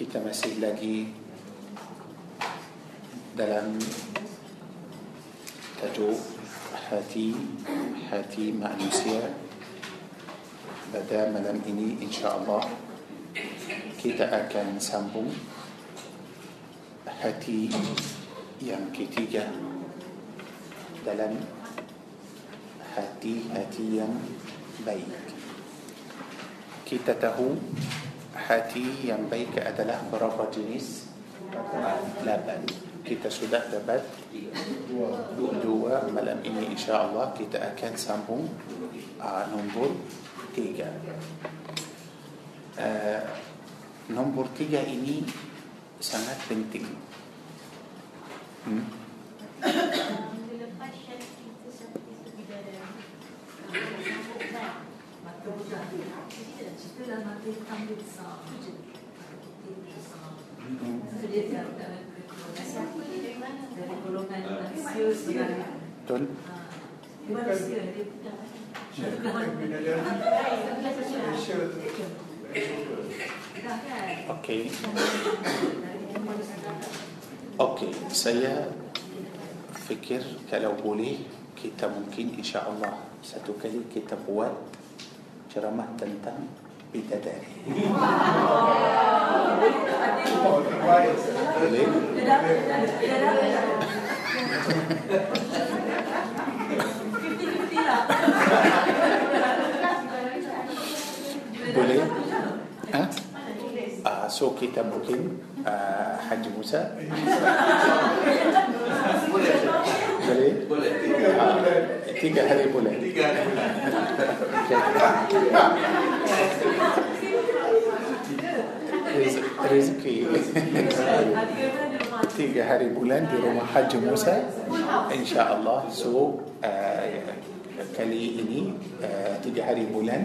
kita masih lagi dalam tajuk hati hati manusia pada malam ini insyaallah kita akan sambung hati yang ketiga dalam hati-hati yang baik kita tahu hati yang baik adalah berapa jenis? Lapan. Kita sudah dapat dua malam ini insya Allah kita akan sambung uh, nombor tiga. Uh, nombor tiga ini sangat penting. Hmm? Dalam mata hitam dia besar tu je dia besar so dia tak dari golongan manusia sebenarnya betul manusia dia Okey. Okey, saya fikir kalau boleh kita mungkin insya-Allah satu kali kita buat ceramah tentang bidadari. Boleh? Boleh? Ha? Uh, سوكي تبوكين آه، حج موسى. tiga hari boleh rezeki. tiga hari bulan di rumah Haji Musa. إن شاء الله so آه، kali ini آه، tiga hari bulan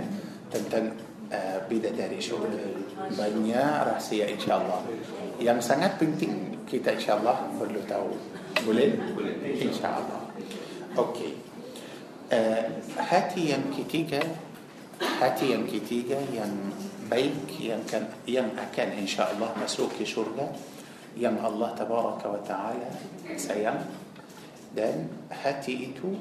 tentang beza dari segi banyak rahsia insyaAllah yang sangat penting kita insyaAllah perlu tahu boleh? insyaAllah Okey. Uh, hati yang ketiga hati yang ketiga yang baik yang kan yang akan insyaallah masuk ke syurga yang Allah tabaraka wa taala sayang dan hati itu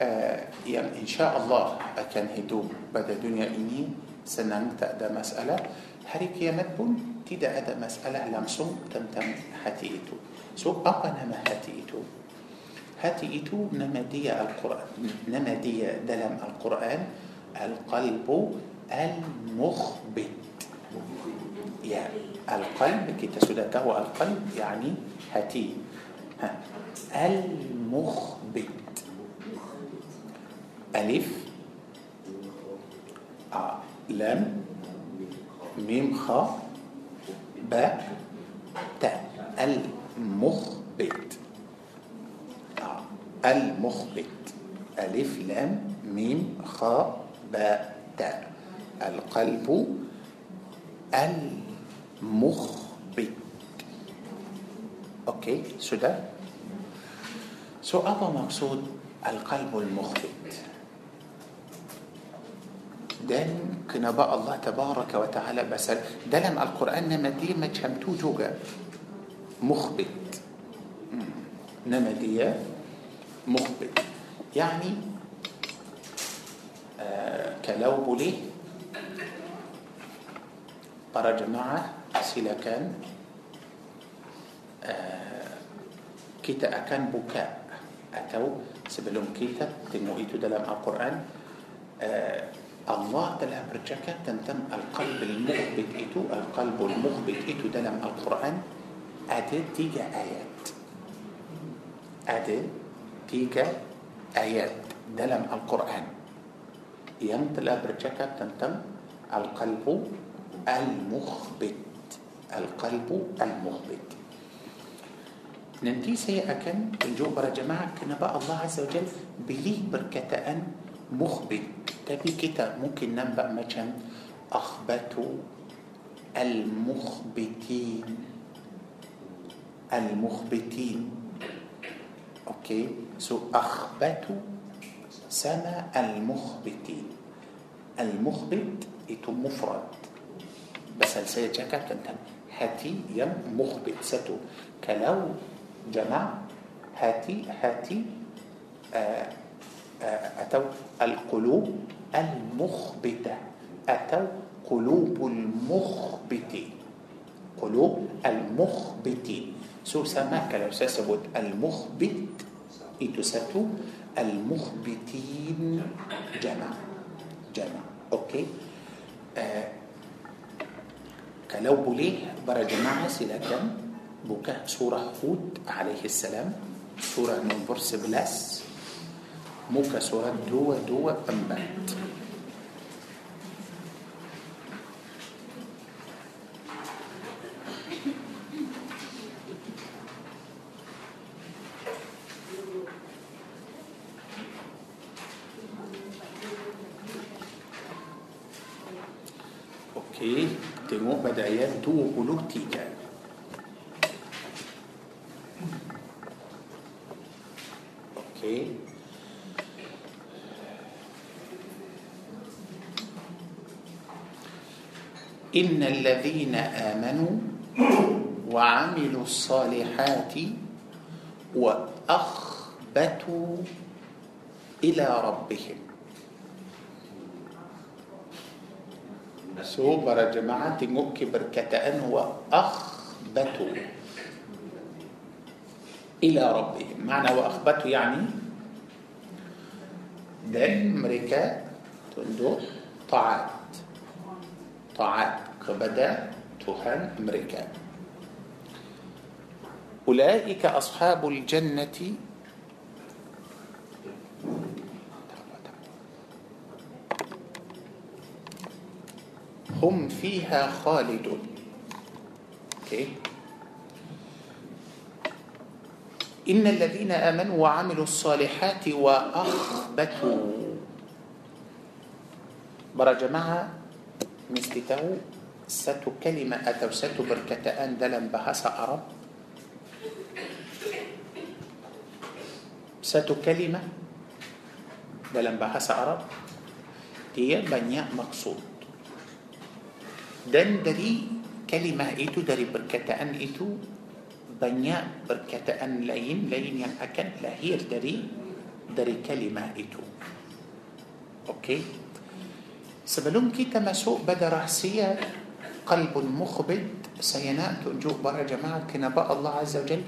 uh, yang insyaallah akan hidup pada dunia ini senang tak ada masalah hari kiamat pun tidak ada masalah langsung tentang hati itu so apa nama hati itu hati itu nama dia Al-Quran nama dia dalam Al-Quran Al-Qalbu المخبت يا القلب كي سودة هو القلب يعني هتي ها. المخبت ألف آه. لم ميم خاء باء تاء المخبت آه. المخبت ألف لام ميم خاء باء تاء القلب المخبت okay sudah so apa maksud القلب المخبت دن بقى الله تبارك وتعالى بسر. دلم القرآن نما دي ما تشمتو جوجا مخبت. نما دي مخبت. يعني كلاو كلو بولي. برا جماعة سيلا كان آه، كيتا كتا أكان بكاء أتو سبلوم كيتا تنمو إيتو دلم القرآن. آه الله ده الامر تمتم القلب المخبت إتو القلب المخبت إتو ده لم القرآن أدي تيجا آيات. أدي تيجا آيات ده لم القرآن. يمت الامر تمتم القلب المخبت. القلب المخبت. ننتي سيئة كان جوبر جماعة كنا بقى الله عز وجل بلي بركة أن مخبت. تبي كده ممكن ننبأ مثلا أخبت المخبتين. المخبتين. أوكي. سو أخبت سما المخبتين. المخبت إتو مفرد. بس السيد جاكا تنتم هاتي يم مخبت ستو. كلو جمع هاتي هاتي آه أتوا القلوب المخبتة. أتوا قلوب المخبتين. قلوب المخبتين. سو سماك لو سسبت المخبت إتو المخبتين. جمع. جمع. okay آه، kalau boleh para jemaah sila buka سورة هود عليه السلام. سورة nombor sebelas muka surat dua dua إن الذين آمنوا وعملوا الصالحات وأخبتوا إلى ربهم. سو برا جماعة مكي بركتان وأخبتوا إلى ربهم معنى وأخبتوا يعني ده أمريكا تندو طاعات طاعات kepada Tuhan mereka. أولئك أصحاب الجنة هم فيها خالدون okay. إن الذين آمنوا وعملوا الصالحات وأخبتوا برا جماعة tahu satu kalimah atau satu perkataan dalam bahasa Arab satu kalimah dalam bahasa Arab dia banyak maksud dan dari kalimah itu dari perkataan itu banyak perkataan lain lain yang akan lahir dari dari kalimah itu okey sebelum kita masuk pada rahsia قلب مخبت سيناء تنجو برا جماعة كنا بقى الله عز وجل.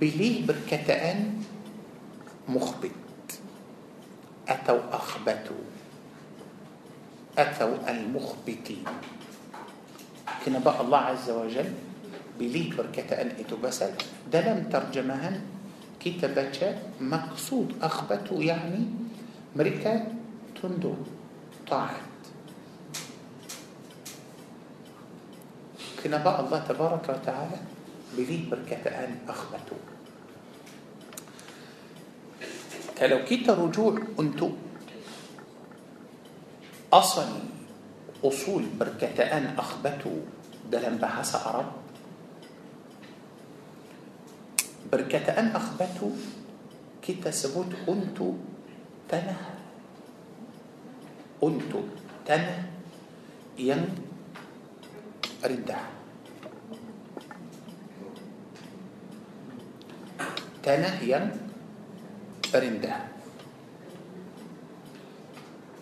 بليه بركتان مخبت. أتوا أخبتوا أتوا المخبتين كنا بقى الله عز وجل بليه بركتان إتو بسل ده لم ترجمهن كتابات مقصود أخبتوا يعني مريكا تندو طاعت كنا بقى الله تبارك وتعالى بليه بركة أن أخبته. كلو كيت رجوع أنتو أصل أصول بركة أن أخبته دلن بحس عرب. بركة أن أخبته كيت سبوت أنتو تنه. أنتو تنه. ين تنه ين ردع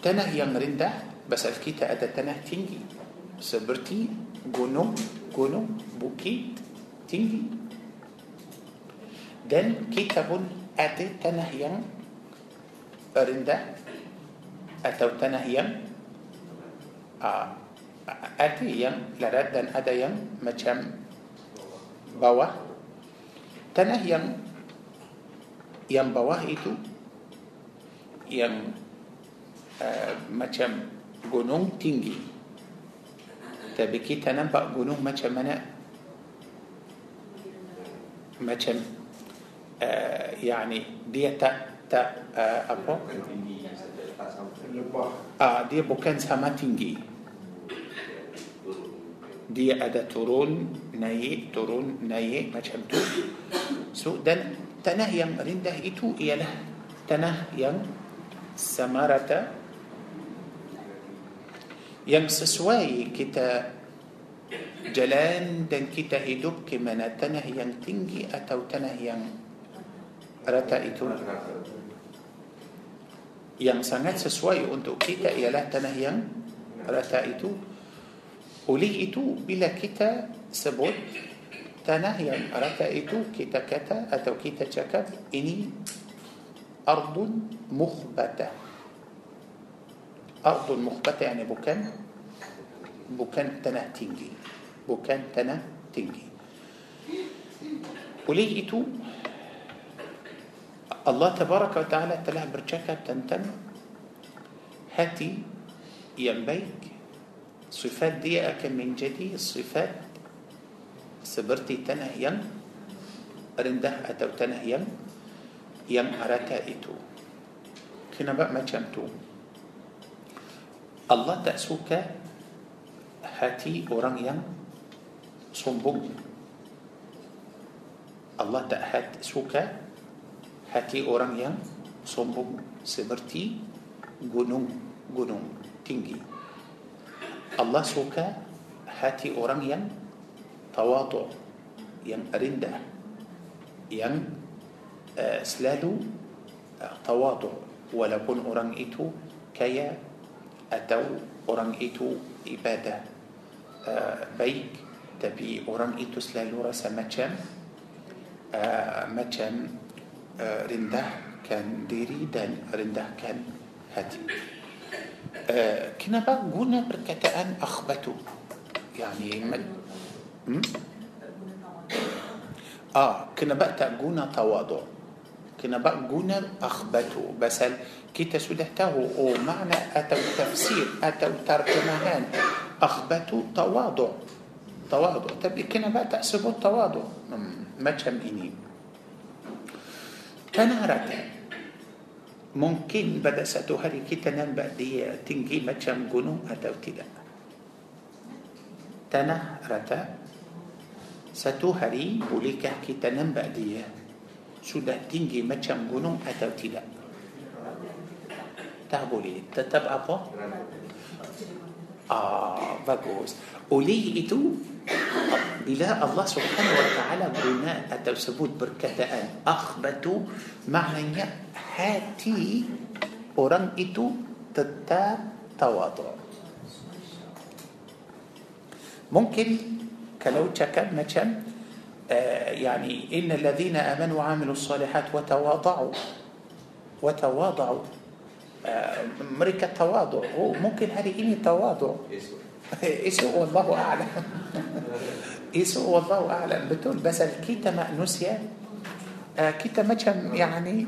tanah yang rendah pasal kita ada tanah tinggi seperti gunung gunung bukit tinggi dan kita pun ada tanah yang rendah atau tanah yang uh, ada yang larat dan ada yang macam bawah. Tanah yang yang bawah itu yang Uh, macam gunung tinggi. Tapi kita nampak gunung macam mana? Macam uh, yani dia tak tak uh, apa? Uh, dia bukan sama tinggi dia ada turun naik turun naik macam tu. So dan tanah yang rendah itu ialah tanah yang samarata yang sesuai kita jalan dan kita hidup ke mana tanah yang tinggi atau tanah yang rata itu. Yang sangat sesuai untuk kita ialah tanah yang rata itu oleh itu bila kita sebut tanah yang rata itu kita kata atau kita cakap ini ardun mukhbatah ardun mukhbatah yani bukan bukan tanah tinggi bukan tanah tinggi. Oleh itu Allah Tabaraka wa Ta'ala telah bercakap tentang hati yang baik sifat dia akan menjadi sifat seperti tanah yang rendah atau tanah yang yang rata itu. Kenapa macam tu? Allah tak suka hati orang yang sombong. Allah tak hat, suka hati orang yang sombong seperti gunung-gunung tinggi Allah suka hati orang yang tawadu yang rendah yang uh, selalu uh, tawadu walaupun orang itu kaya atau orang itu ibadah uh, baik tapi orang itu selalu rasa macam uh, macam uh, rendahkan diri dan rendahkan hati uh, kenapa guna perkataan akhbatu yani hmm? ah kenapa tak guna tawadu kenapa guna akhbatu basal kita sudah tahu oh makna atau tafsir atau terjemahan akhbatu tawadu تواضع طب كنا بقى تحسبوا التواضع ما كم إني تنارة ممكن بدأ ستوهري كي تنبأ دي تنجي ما كم جنو أتو تلا تنارة ستوهري بوليك كي تنبأ دي sudah tinggi macam gunung atau tidak? Tak boleh. Tetap apa? Ah bagus. Oleh itu إلى الله سبحانه وتعالى بناء أتو سبوت بركتا أن أخبتو معنى هاتي أرنئت إتو تواضع ممكن كلو تشكب مثلا آه، يعني إن الذين آمنوا وعملوا الصالحات وتواضعوا وتواضعوا آه، مريكا تواضع ممكن هذه إني تواضع. إيه، اسمه والله أعلم. اسمه والله أعلم. بتقول بس الكيتا مأنوسيا آه، كيتا ما كم يعني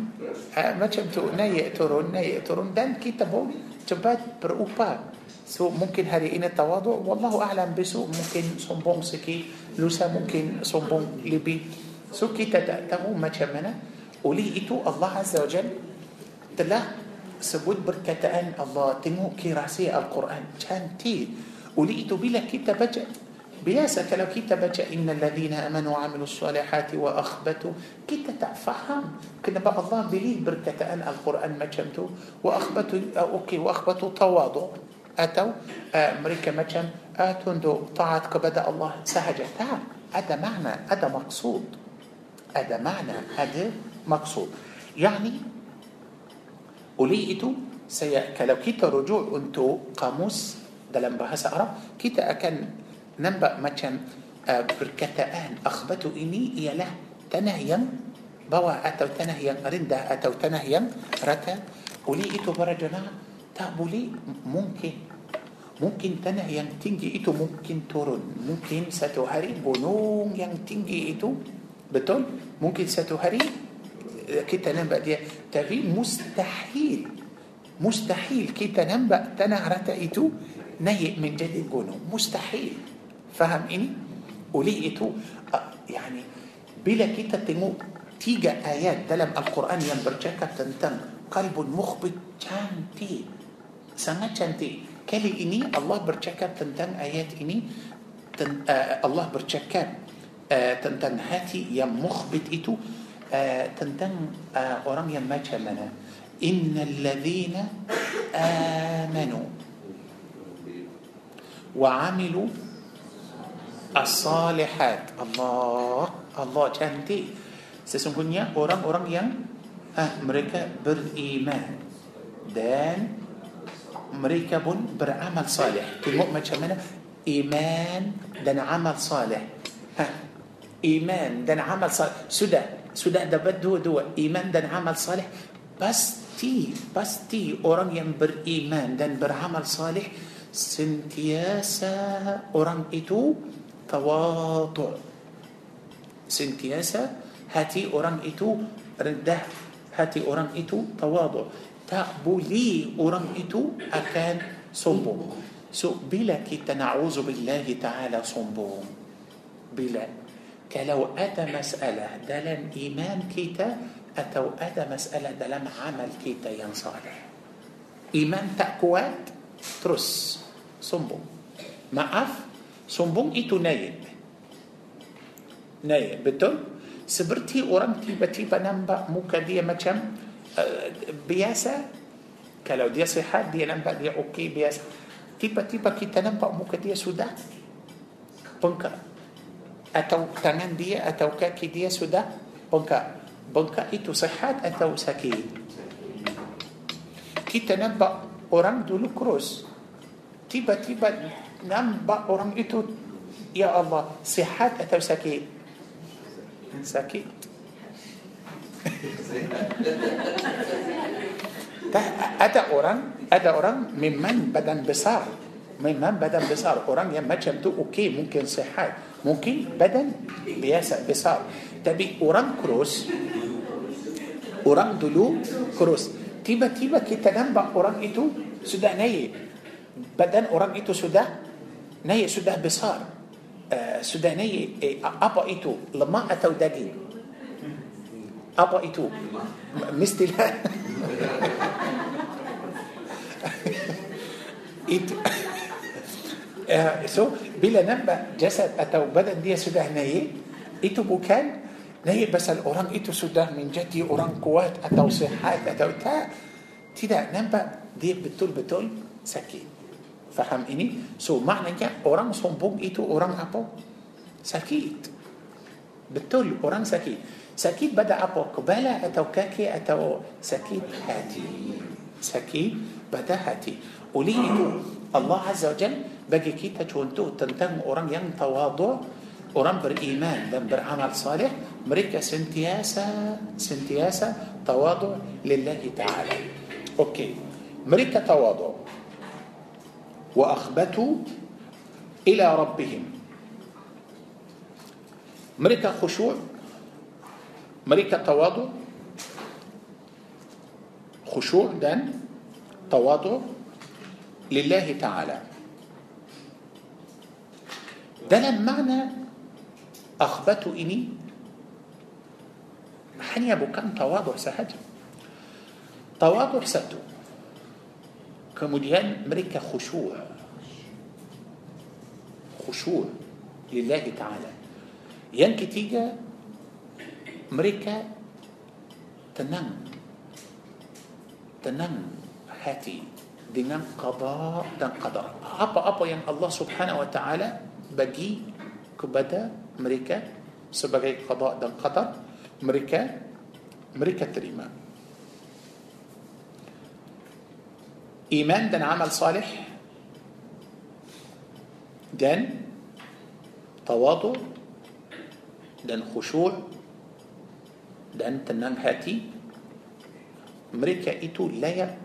آه، ما كم تو ناي ترون ناي ترون دان كيتا بو تبات بروبا سو ممكن هري ان التواضع. والله أعلم بسو ممكن صنبون سكي لوسا ممكن صنبون ليبي. سو كيتا تاغو ما كمنا وليتو الله عز وجل تلا سبوت بركتان الله تنو كي رأسي القرآن. كان تي ولقيته بلا كتاب بياسة لو كتاب إن الذين آمنوا وعملوا الصالحات وأخبتوا كيتا تفهم كنا بقى الله بلي بركة أن القرآن ما شمتو وأخبتوا أوكي وأخبتوا تواضع أتوا آه، أمريكا ما شم أتوندو آه، طاعت كبدأ الله سهجة تعال هذا معنى هذا مقصود. هذا معنى هذا مقصود. يعني وليئتو سيأكل كيتا رجوع أنتو قاموس dalam bahasa Arab kita akan nampak macam uh, perkataan akhbatu ini ialah tanah yang bawah atau tanah yang rendah atau tanah yang rata oleh itu para jemaah tak boleh mungkin mungkin tanah yang tinggi itu mungkin turun mungkin satu hari gunung yang tinggi itu betul mungkin satu hari kita nampak dia tapi mustahil mustahil kita nampak tanah rata itu نيئ من جد جنو مستحيل. فهم إني؟ وليئته آه، يعني بلا كتا تنمو تيجا آيات دلم القرآن ينبرجاك تنتم قلب مخبت جانتي. سنة جانتي. كلي إني؟ الله برجاك تنتم آيات إني؟ تن آه الله برجاك آه تنتم هاتي يم مخبت إتو. آه تنتم آه أورام يم ما إن الذين آمنوا وعملوا الصالحات الله الله cantik sesungguhnya orang-orang yang ah, mereka beriman dan mereka pun beramal salih tengok macam mana iman dan amal salih ha, iman dan amal salih sudah sudah dapat dua-dua iman dan amal salih pasti pasti orang yang beriman dan beramal salih sentiasa orang itu tawadu sentiasa hati orang itu rendah hati orang itu tawadu tak boleh orang itu akan sombong. So bila kita na'udzu billahi ta'ala sombong bila kalau ada masalah dalam iman kita atau ada masalah dalam amal kita yang saleh iman tak kuat terus sombong. Maaf sombong itu naik naik betul? Seperti orang tiba-tiba nampak muka dia macam biasa. Kalau dia sihat dia nampak dia okey biasa. Tiba-tiba kita nampak muka dia sudah bengkak. Atau tangan dia atau kaki dia sudah bengkak. Bengkak itu sihat atau sakit? Kita nampak orang dulu kurus tiba-tiba nampak orang itu ya Allah sihat atau sakit? Sakit. Ada orang ada orang memang badan besar. Memang badan besar. Orang yang macam tu okey mungkin sehat mungkin badan biasa besar. Tapi orang kurus orang dulu kurus tiba-tiba kita nampak orang itu sudah naik. Badan orang itu sudah naik sudah besar. Uh, sudah naik. Eh, apa itu? Lemak atau daging? Apa itu? Mestilah itu. Uh, so bila nampak jasad atau badan dia sudah naik itu bukan naik pasal orang itu sudah menjadi orang kuat atau sehat atau tak tidak nampak dia betul-betul sakit faham ini so maknanya orang sombong itu orang apa sakit betul orang sakit sakit pada apa? Kepala atau kaki atau sakit hati? Sakit pada hati. Oleh itu Allah Azza wa Jal bagi kita contoh tentang orang yang tawadu, قران بر إيمان دم بر عمل صالح مريكا سنتياسا سنتياسا تواضع لله تعالى. أوكي. مريكا تواضع. واخبتوا إلى ربهم. مريكا خشوع. مريكا تواضع. خشوع دم تواضع لله تعالى. ده معنى أخبتوا إني حنيا بكان تواضع سهد. تواضع ستو كمديان مريكا خشوع. خشوع لله تعالى. ين كتيجا مريكا تنم. تنم هاتي. دينام قضاء دان قدر أبا أبا ين الله سبحانه وتعالى بجي kepada mereka sebagai qada dan qadar mereka mereka terima iman dan amal salih dan tawadu dan khusyuk dan tenang hati mereka itu layak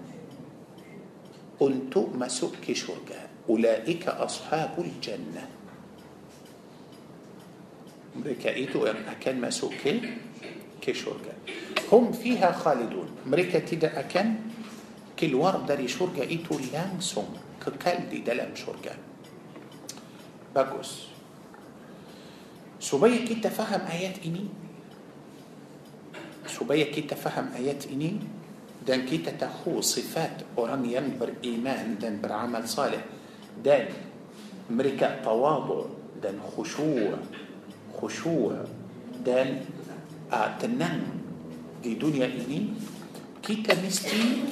untuk masuk ke syurga أولئك أصحاب الجنة mereka itu يعني akan akan masuk ke syurga هم فيها خالدون. mereka tidak akan keluar dari syurga itu langsung kekal di dalam syurga bagus supaya kita faham ayat ini؟ سبيا كي تفهم آيات إني؟ دان كي تتخو صفات أوران ينبر إيمان دان بر عمل صالح. دان مريكا تواضع دان خشوع. Khusyuk dan uh, tenang di dunia ini kita mesti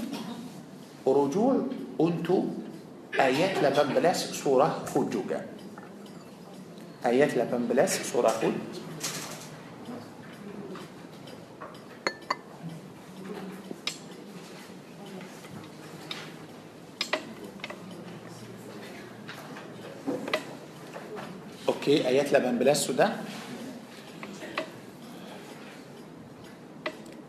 rujuk untuk ayat 18 surah Hud juga. Ayat 18 surah Hud. Okey, ayat 18 sudah.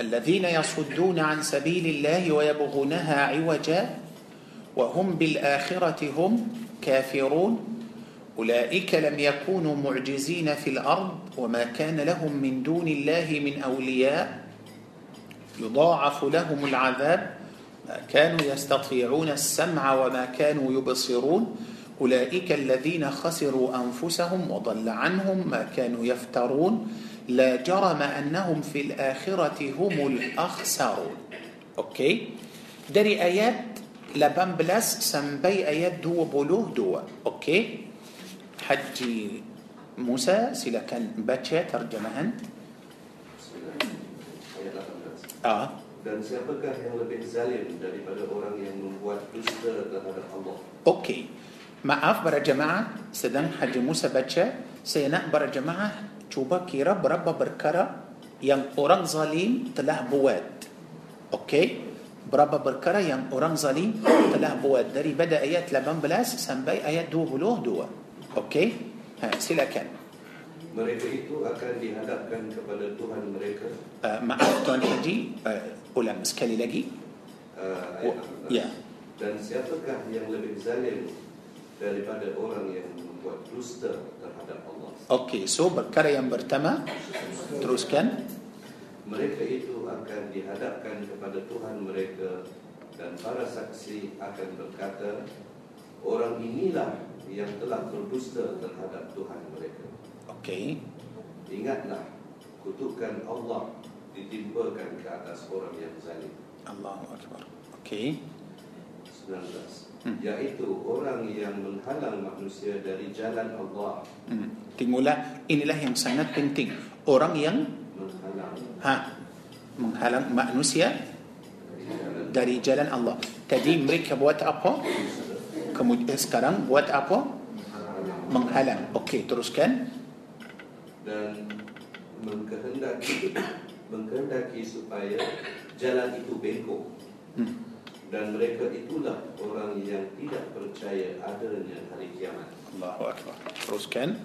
الذين يصدون عن سبيل الله ويبغونها عوجا وهم بالآخرة هم كافرون. أولئك لم يكونوا معجزين في الأرض وما كان لهم من دون الله من أولياء. يضاعف لهم العذاب ما كانوا يستطيعون السمع وما كانوا يبصرون. أولئك الذين خسروا أنفسهم وضل عنهم ما كانوا يفترون. لا جرم أنهم في الآخرة هم الأخسرون أوكي dari ayat 18 sampai ayat 22 Okey Haji Musa silakan baca terjemahan Ayat 18. ah Dan siapakah yang lebih zalim daripada orang yang membuat dusta terhadap Allah? Okey Maaf para jemaah sedang Haji Musa baca saya nak para jemaah cuba kira berapa perkara yang orang zalim telah buat Okey berapa perkara yang orang zalim telah buat daripada ayat 18 sampai ayat 22 Okey ha, silakan Mereka itu akan dihadapkan kepada Tuhan mereka. uh, maaf Tuan Haji uh, ulang sekali lagi Uh, Oh, ayat 18. ya. Dan siapakah yang lebih zalim daripada orang yang membuat dusta? Okey so perkara yang pertama teruskan Mereka itu akan dihadapkan kepada Tuhan mereka dan para saksi akan berkata, orang inilah yang telah berdusta terhadap Tuhan mereka. Okey Ingatlah, kutukan Allah ditimpakan ke atas orang yang zalim. Allahu akbar Okey 19. Hmm. Yaitu orang yang menghalang manusia dari jalan Allah. Hmm. Tengoklah inilah yang sangat penting. Orang yang Menghalang ha menghalang manusia dari jalan Allah. Tadi mereka buat apa? Kemudian sekarang buat apa? Menghalang. Okey, teruskan. dan mengkehendaki mengkehendaki supaya jalan itu bengkok Hmm. Dan mereka itulah orang yang tidak percaya adanya hari kiamat Allahu akbar. Teruskan.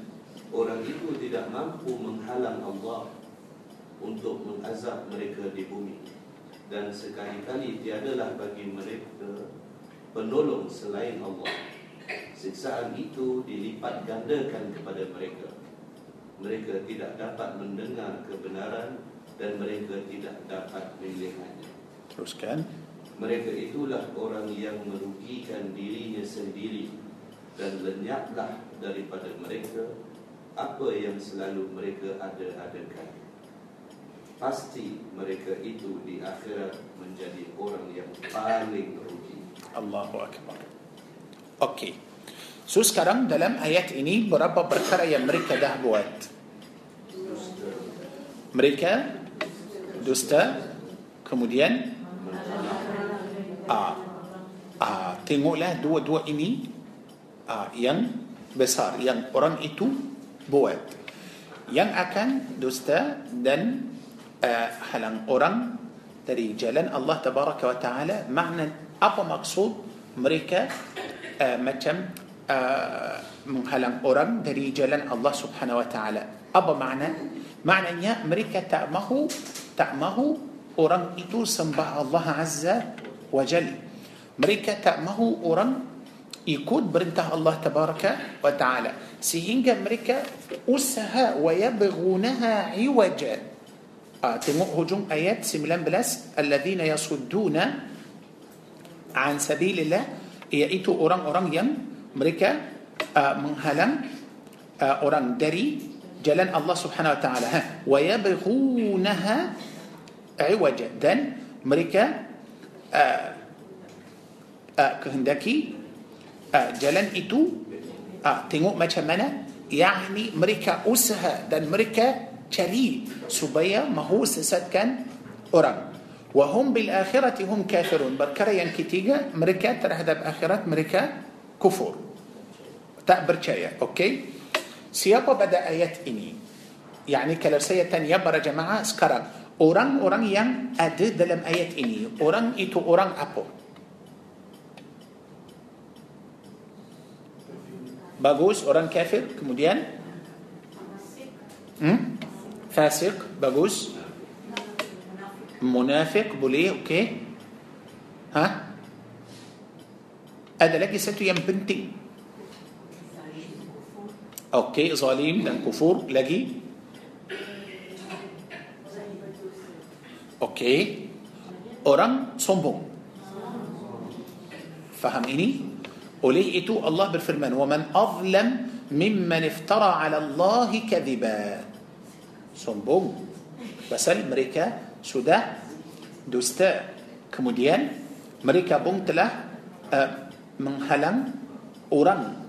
orang itu tidak mampu menghalang Allah untuk mengazab mereka di bumi dan sekali-kali tiadalah bagi mereka penolong selain Allah siksaan itu dilipat gandakan kepada mereka mereka tidak dapat mendengar kebenaran dan mereka tidak dapat melihatnya Teruskan. Mereka itulah orang yang merugikan dirinya sendiri dan lenyaplah daripada mereka apa yang selalu mereka ada-adakan. Pasti mereka itu di akhirat menjadi orang yang paling rugi. Allahu akbar. Okey. So sekarang dalam ayat ini berapa perkara yang mereka dah buat? Dusta, Mereka dusta kemudian ah, ah, tengoklah dua-dua ini ah, yang besar yang orang itu buat. Yang akan dusta dan ah, halang orang dari jalan Allah tabaraka wa taala. Makna apa maksud mereka ah, macam ah, menghalang orang dari jalan Allah subhanahu wa taala? Apa makna? Maknanya mereka tak mahu tak mahu orang itu sembah Allah azza wa jal mereka tak mahu orang ikut perintah Allah tabaraka wa taala sehingga mereka usaha wa yabghunaha iwaja ah, tengok hujung ayat 19 alladzina yasudduna an sabilillah iaitu orang-orang yang mereka uh, menghalang uh, orang dari jalan Allah Subhanahu wa taala wa yabghunaha iwaja dan mereka uh, uh, kehendaki uh, jalan itu uh, tengok macam mana yakni mereka usaha dan mereka cari supaya mahu sesatkan orang akhirati hum kafirun perkara yang ketiga mereka terhadap akhirat mereka kufur tak percaya okey siapa pada ayat ini yakni kalau saya tanya para jemaah sekarang orang-orang yang ada dalam ayat ini orang itu orang apa? Bagus orang kafir kemudian? Hmm? fasik bagus. Munafik boleh okey. Ha? Ada lagi satu yang penting. Okey zalim dan kufur. Lagi Okey. Orang sombong. Faham ini? Oleh itu Allah berfirman, "Waman azlam mimman iftara 'ala Allah kadhiba." Sombong. Pasal mereka sudah dusta. Kemudian mereka pun telah uh, menghalang orang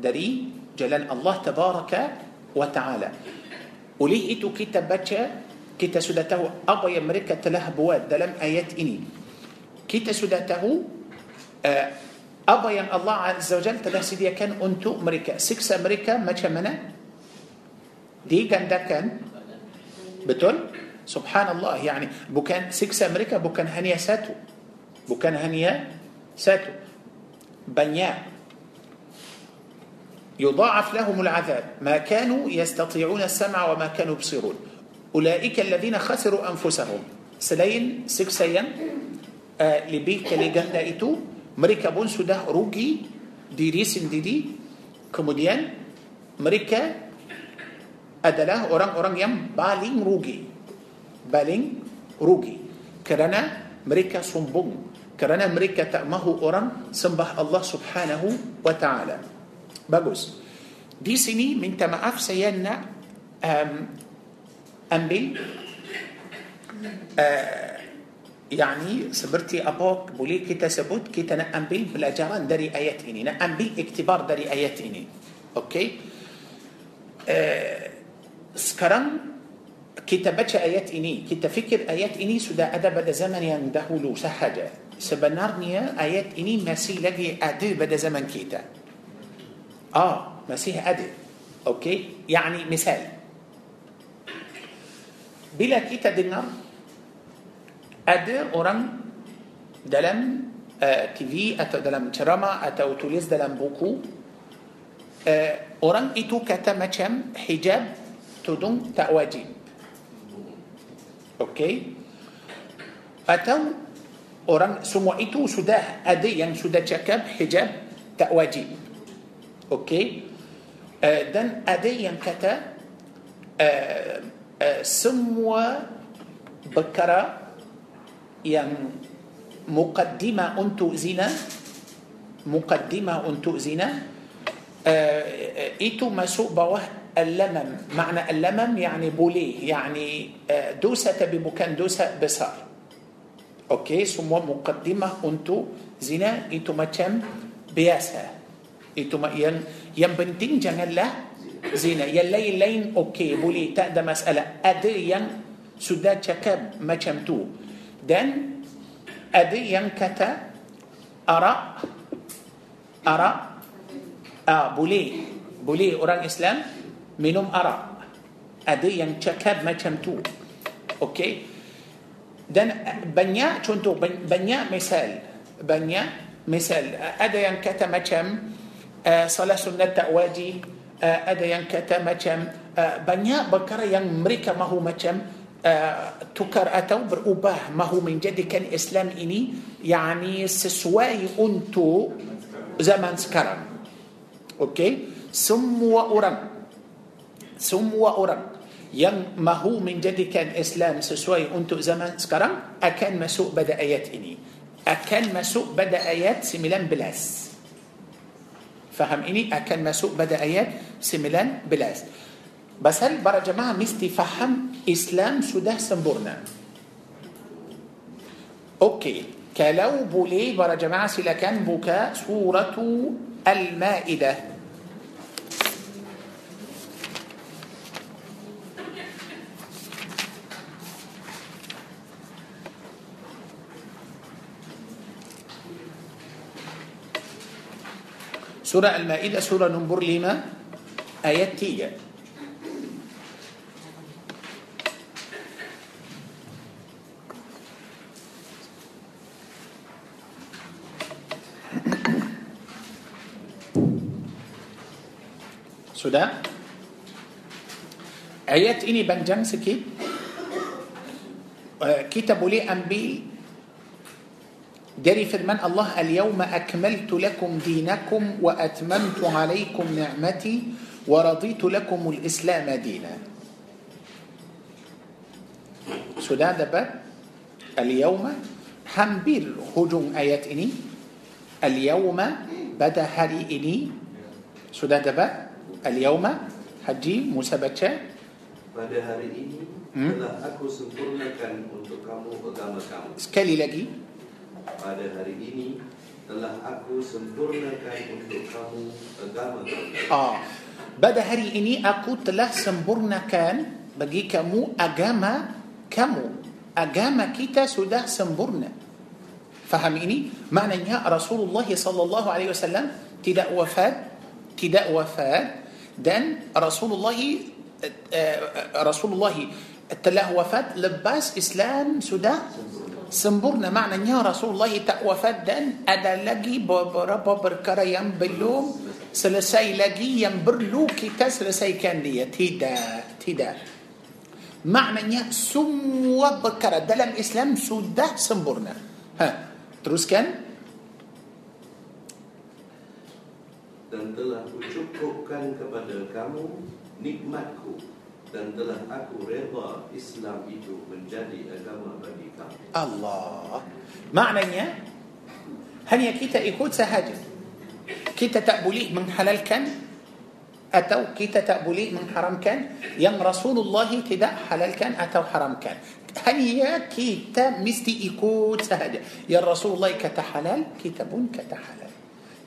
dari jalan Allah tabaraka wa taala. Oleh itu kita baca kita sudah tahu apa yang mereka telah buat dalam ayat ini kita sudah tahu uh, apa yang Allah Azza wa Jalla telah sediakan untuk mereka siksa mereka macam mana digandakan betul subhanallah yani bukan siksa mereka bukan hanya satu bukan hanya satu banyak يضاعف لهم العذاب ما كانوا يستطيعون السمع وما كانوا يبصرون أولئك الذين خسروا أنفسهم selain siksa yang uh, lebih kali ganda itu mereka pun sudah rugi diri sendiri kemudian mereka adalah orang-orang yang paling rugi paling rugi kerana mereka sombong kerana mereka tak mahu orang sembah Allah Subhanahu wa taala bagus di sini minta maaf saya nak um, أم أمبل آه، يعني صبرتي أبوك بولي كي تسبوت كي تنقم بيل بلا جران داري آيات إني نام بي اكتبار دري آيات إني أوكي؟ آه، سكرم كي تبتش آيات إني كي تفكر آيات إني سدى أدب بدا زمن يعني يندهولو سهجة سبنارنيا آيات إني مسيح لقي أدي بدا زمن كيتا. آه مسيح أدي أوكي؟ يعني مثال. Bila kita dengar ada orang dalam uh, TV atau dalam ceramah atau tulis dalam buku uh, orang itu kata macam hijab tudung tak wajib okey atau orang semua itu sudah ada yang sudah cakap hijab tak wajib okey uh, dan ada yang kata uh, uh, semua perkara yang mukaddimah untuk zina mukaddimah untuk zina uh, itu masuk bawah al-lamam makna al-lamam يعني boleh يعني uh, dosa tapi bukan dosa besar okey semua mukaddimah untuk zina itu macam biasa itu yang yang penting janganlah زينة. يا لين لين أوكي بولي تأدى مسألة. أديا سدى تكب ما شمتو. دن أديا كتا أرى أرى آه بولي بولي أوران إسلام منهم أرى. أديا تكب ما شمتو. أوكي؟ دن بنيا شنتو بنيا مثال. بنيا مثال. أديا كتا ما شم آه، صلاة سنة تأواجي. Uh, ada yang kata macam uh, banyak perkara yang mereka mahu macam tukar atau berubah mahu menjadikan Islam ini yani sesuai untuk zaman sekarang. Okey, semua orang semua orang yang mahu menjadikan Islam sesuai untuk zaman sekarang akan masuk pada ayat ini. akan masuk pada ayat 19 فهم إني أكن مسوق بدأ أيات سملان بلاس بس هل برا جماعة مستي فهم إسلام سده سنبورنا؟ أوكي. كلو بولي برا جماعة سلا كان بكا سورة المائدة. Surah Al-Maidah surah nombor 5 ayat 3. Sudah? Ayat ini panjang sikit. Kita boleh ambil جاري فرمان الله اليوم أكملت لكم دينكم وأتممت عليكم نعمتي ورضيت لكم الإسلام دينا سودان باب اليوم هم بير هجوم آيات إني اليوم بدأ هاري إني سداد باب اليوم هجي موسى بچا بدا هاري إني Hmm? Sekali lagi. Pada hari ini Telah aku sempurnakan untuk kamu agama kamu ah. Pada hari ini aku telah sempurnakan Bagi kamu agama kamu Agama kita sudah sempurna Faham ini? Maknanya Rasulullah sallallahu alaihi wasallam tidak wafat, tidak wafat dan Rasulullah Rasulullah telah wafat lepas Islam sudah sempurna maknanya Rasulullah tak wafat dan ada lagi beberapa perkara yang belum selesai lagi yang perlu kita selesaikan dia. Tidak tidak. Maknanya semua perkara dalam Islam sudah sempurna. Ha teruskan. Dan telah kucukupkan kepada kamu nikmatku dan telah aku reda Islam itu menjadi agama bagi kamu. Allah. Maknanya hanya kita ikut sahaja. Kita tak boleh menghalalkan atau kita tak boleh mengharamkan yang Rasulullah tidak halalkan atau haramkan. Hanya kita mesti ikut sahaja. Yang Rasulullah kata halal, kita pun kata halal.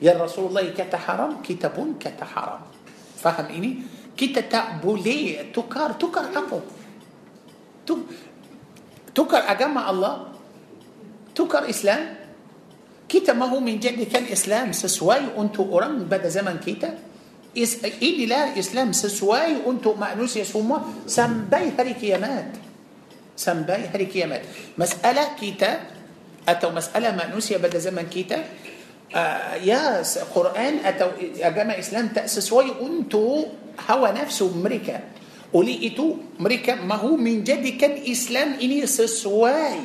Ya Rasulullah kata haram, kita pun kata haram. Faham ini? Kita tak boleh tukar, tukar apa? Tukar agama Allah, tukar Islam. Kita mahu menjadikan Islam sesuai untuk orang pada zaman kita. Inilah Islam sesuai untuk manusia semua sampai hari kiamat. Sampai hari kiamat. Masalah kita atau masalah manusia pada zaman kita uh, ya Quran atau agama Islam tak sesuai untuk هو نفسه أمريكا. ولقيته أمريكا ما هو من جد كان إسلام إني سسواي.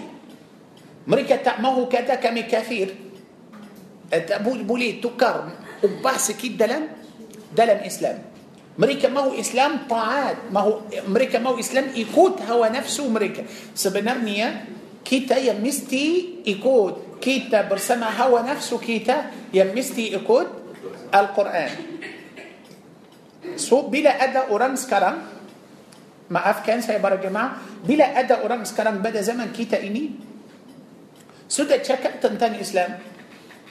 أمريكا ما كذا كم كثير. بولي تكر وبحس كده دلم؟ دلم إسلام. أمريكا ما هو إسلام طاعات. ما هو أمريكا ما هو إسلام يكوت هو نفسه أمريكا. سبنرنيا كيتا يمستي يكوت كيتا برسمها هو نفسه كيتا يمستي يكوت القرآن. So bila ada orang sekarang, maafkan saya para jemaah, bila ada orang sekarang pada zaman kita ini, sudah cakap tentang Islam,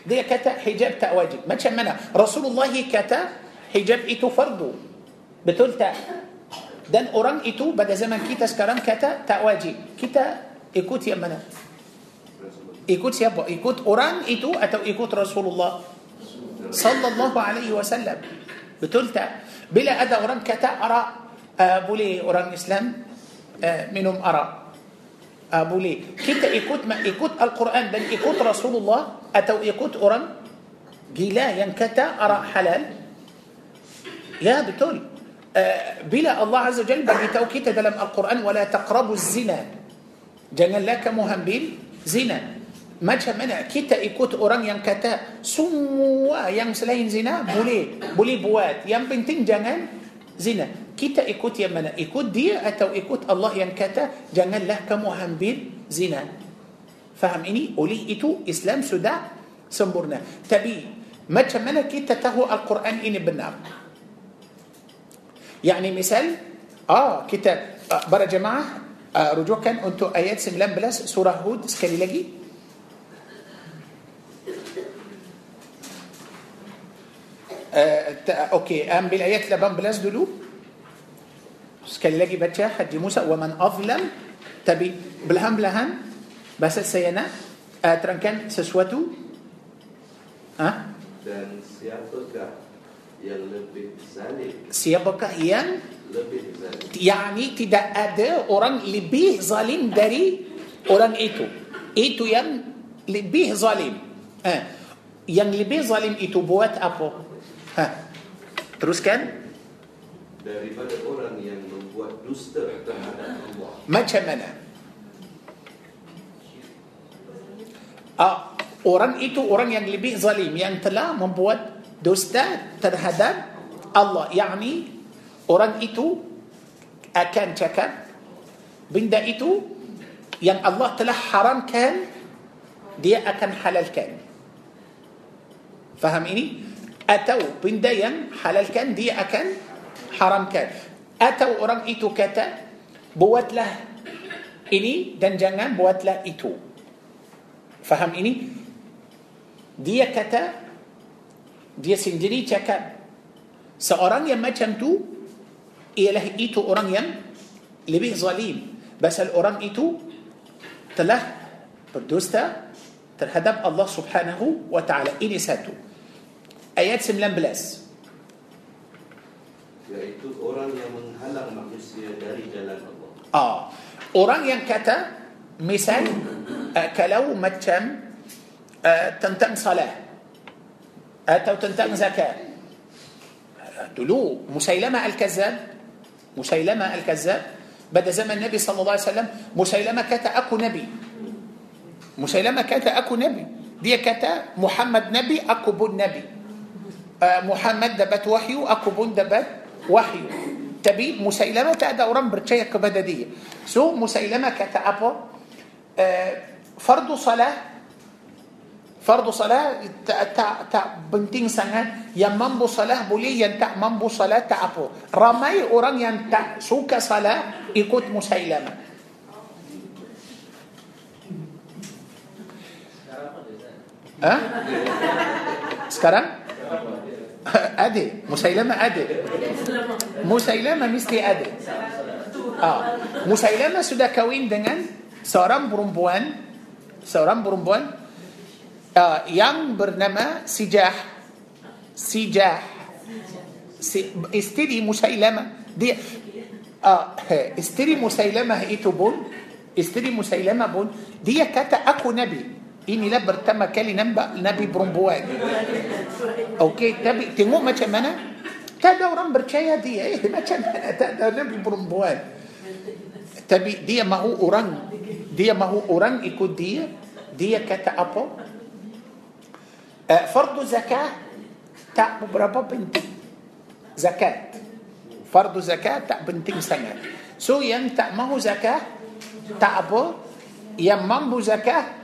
dia kata hijab tak wajib. Macam mana? Rasulullah kata hijab itu fardu. Betul tak? Dan orang itu pada zaman kita sekarang kata tak wajib. Kita ikut yang mana? Ikut siapa? Ikut orang itu atau ikut Rasulullah sallallahu alaihi wasallam. Betul tak? بلا أدى أوران كتا أرى. آه، بولي أوران إسلام. آه، منهم أرى. بولي كتا إكوت ما إكوت القرآن بل إكوت رسول الله. أتو إكوت أوران؟ جيلا ينكتا أرى حلال. يا بتول. آه، بلا الله عز وجل بل إتوكيت دلم القرآن ولا تقربوا الزنا. جنا لك مهمبيل زنا. Macam mana kita ikut orang yang kata semua yang selain zina boleh boleh buat. Yang penting jangan zina. Kita ikut yang mana? Ikut dia atau ikut Allah yang kata janganlah kamu ambil zina. Faham ini? Oleh itu Islam sudah sempurna. Tapi macam mana kita tahu Al-Quran ini benar? Yani misal, ah kita uh, para jemaah uh, rujukan untuk ayat 19 surah Hud sekali lagi. Uh, Okey, ambil ayat 18 dulu. Sekali lagi baca Haji Musa wa man azlam tapi belahan-belahan Bahasa saya nak uh, terangkan sesuatu. Ha? Dan siapakah yang lebih zalim? Siapakah yang Lebih zalim. yakni tidak ada orang lebih zalim dari orang itu. Itu yang lebih zalim. Ha. Yang lebih zalim itu buat apa? Ha. Teruskan. Daripada orang yang membuat dusta terhadap Allah. Macam mana? Ah, orang itu orang yang lebih zalim yang telah membuat dusta terhadap Allah. Yakni orang itu akan cakap benda itu yang Allah telah haramkan dia akan halalkan. Faham ini? Atau benda yang halalkan dia akan haramkan. Atau orang itu kata buatlah ini dan jangan buatlah itu. Faham ini? Dia kata, dia sendiri cakap, seorang yang macam tu, ialah itu orang yang lebih zalim. Pasal orang itu telah berdusta terhadap Allah subhanahu wa ta'ala. Ini satu. Ayat 19. Yaitu orang yang menghalang manusia dari jalan Allah. Ah, orang yang kata, misal, uh, kalau macam uh, tentang salah atau tentang zakat. Dulu Musailama Al-Kazzab, Musailama Al-Kazzab pada zaman Nabi sallallahu alaihi wasallam, Musailama kata aku nabi. Musailama kata aku nabi. Dia kata Muhammad nabi, aku pun nabi. Uh, ah, Muhammad dapat wahyu aku pun dapat wahyu. Tapi Musailama tak ada orang percaya kepada dia so Musailama kata apa ah, فرض صلاة فرض صلاة tak penting siapa yang mampu صلاة boleh yang tak mampu صلاة tak apa ramai orang yang tak suka صلاة ikut Musailama. Ah? sekarang ada. Musailama ada. Musailama masih ada. Ah. Musailama sudah kahwin dengan seorang perempuan. Seorang perempuan. Ah. Yang bernama Sajah Sajah si isteri Musailama. Dia ah. Isteri Musailama itu pun. استدي مسيلمة بون. دي كاتا أكو نبي. Inilah pertama kali nampak nabi perempuan. Okey tapi tengok macam mana? Tak ada orang percaya dia. Eh, macam mana tak ada nabi perempuan? Tapi dia mahu orang dia mahu orang ikut dia. Dia kata apa? Uh, fardu zakah tak berapa penting. Zakat. Fardu zakat tak penting sangat. So yang tak mahu zakah tak apa. Yang mampu zakah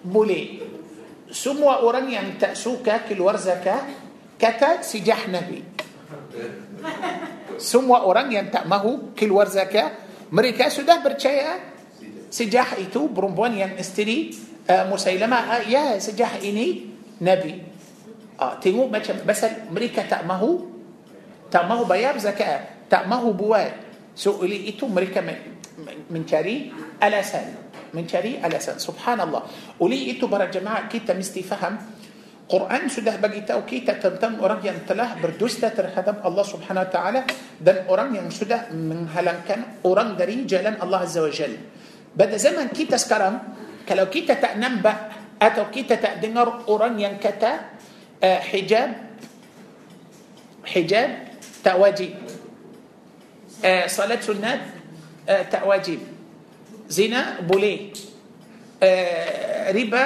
boleh semua orang yang tak suka keluar zakah kata sejah Nabi semua orang yang tak mahu keluar zakah mereka sudah percaya sejah itu perempuan yang isteri uh, Musailama uh, ya sejah ini Nabi uh, tengok macam pasal mereka tak mahu tak mahu bayar zakat tak mahu buat so oleh itu mereka mencari alasan mencari alasan subhanallah oleh itu para jemaah kita mesti faham Quran sudah bagi tahu kita tentang orang yang telah berdusta terhadap Allah Subhanahu wa taala dan orang yang sudah menghalangkan orang dari jalan Allah Azza wa Jalla. Pada zaman kita sekarang kalau kita tak nampak atau kita tak dengar orang yang kata uh, hijab hijab tak wajib uh, salat sunat uh, tak wajib زنا بوليه. آه، ربا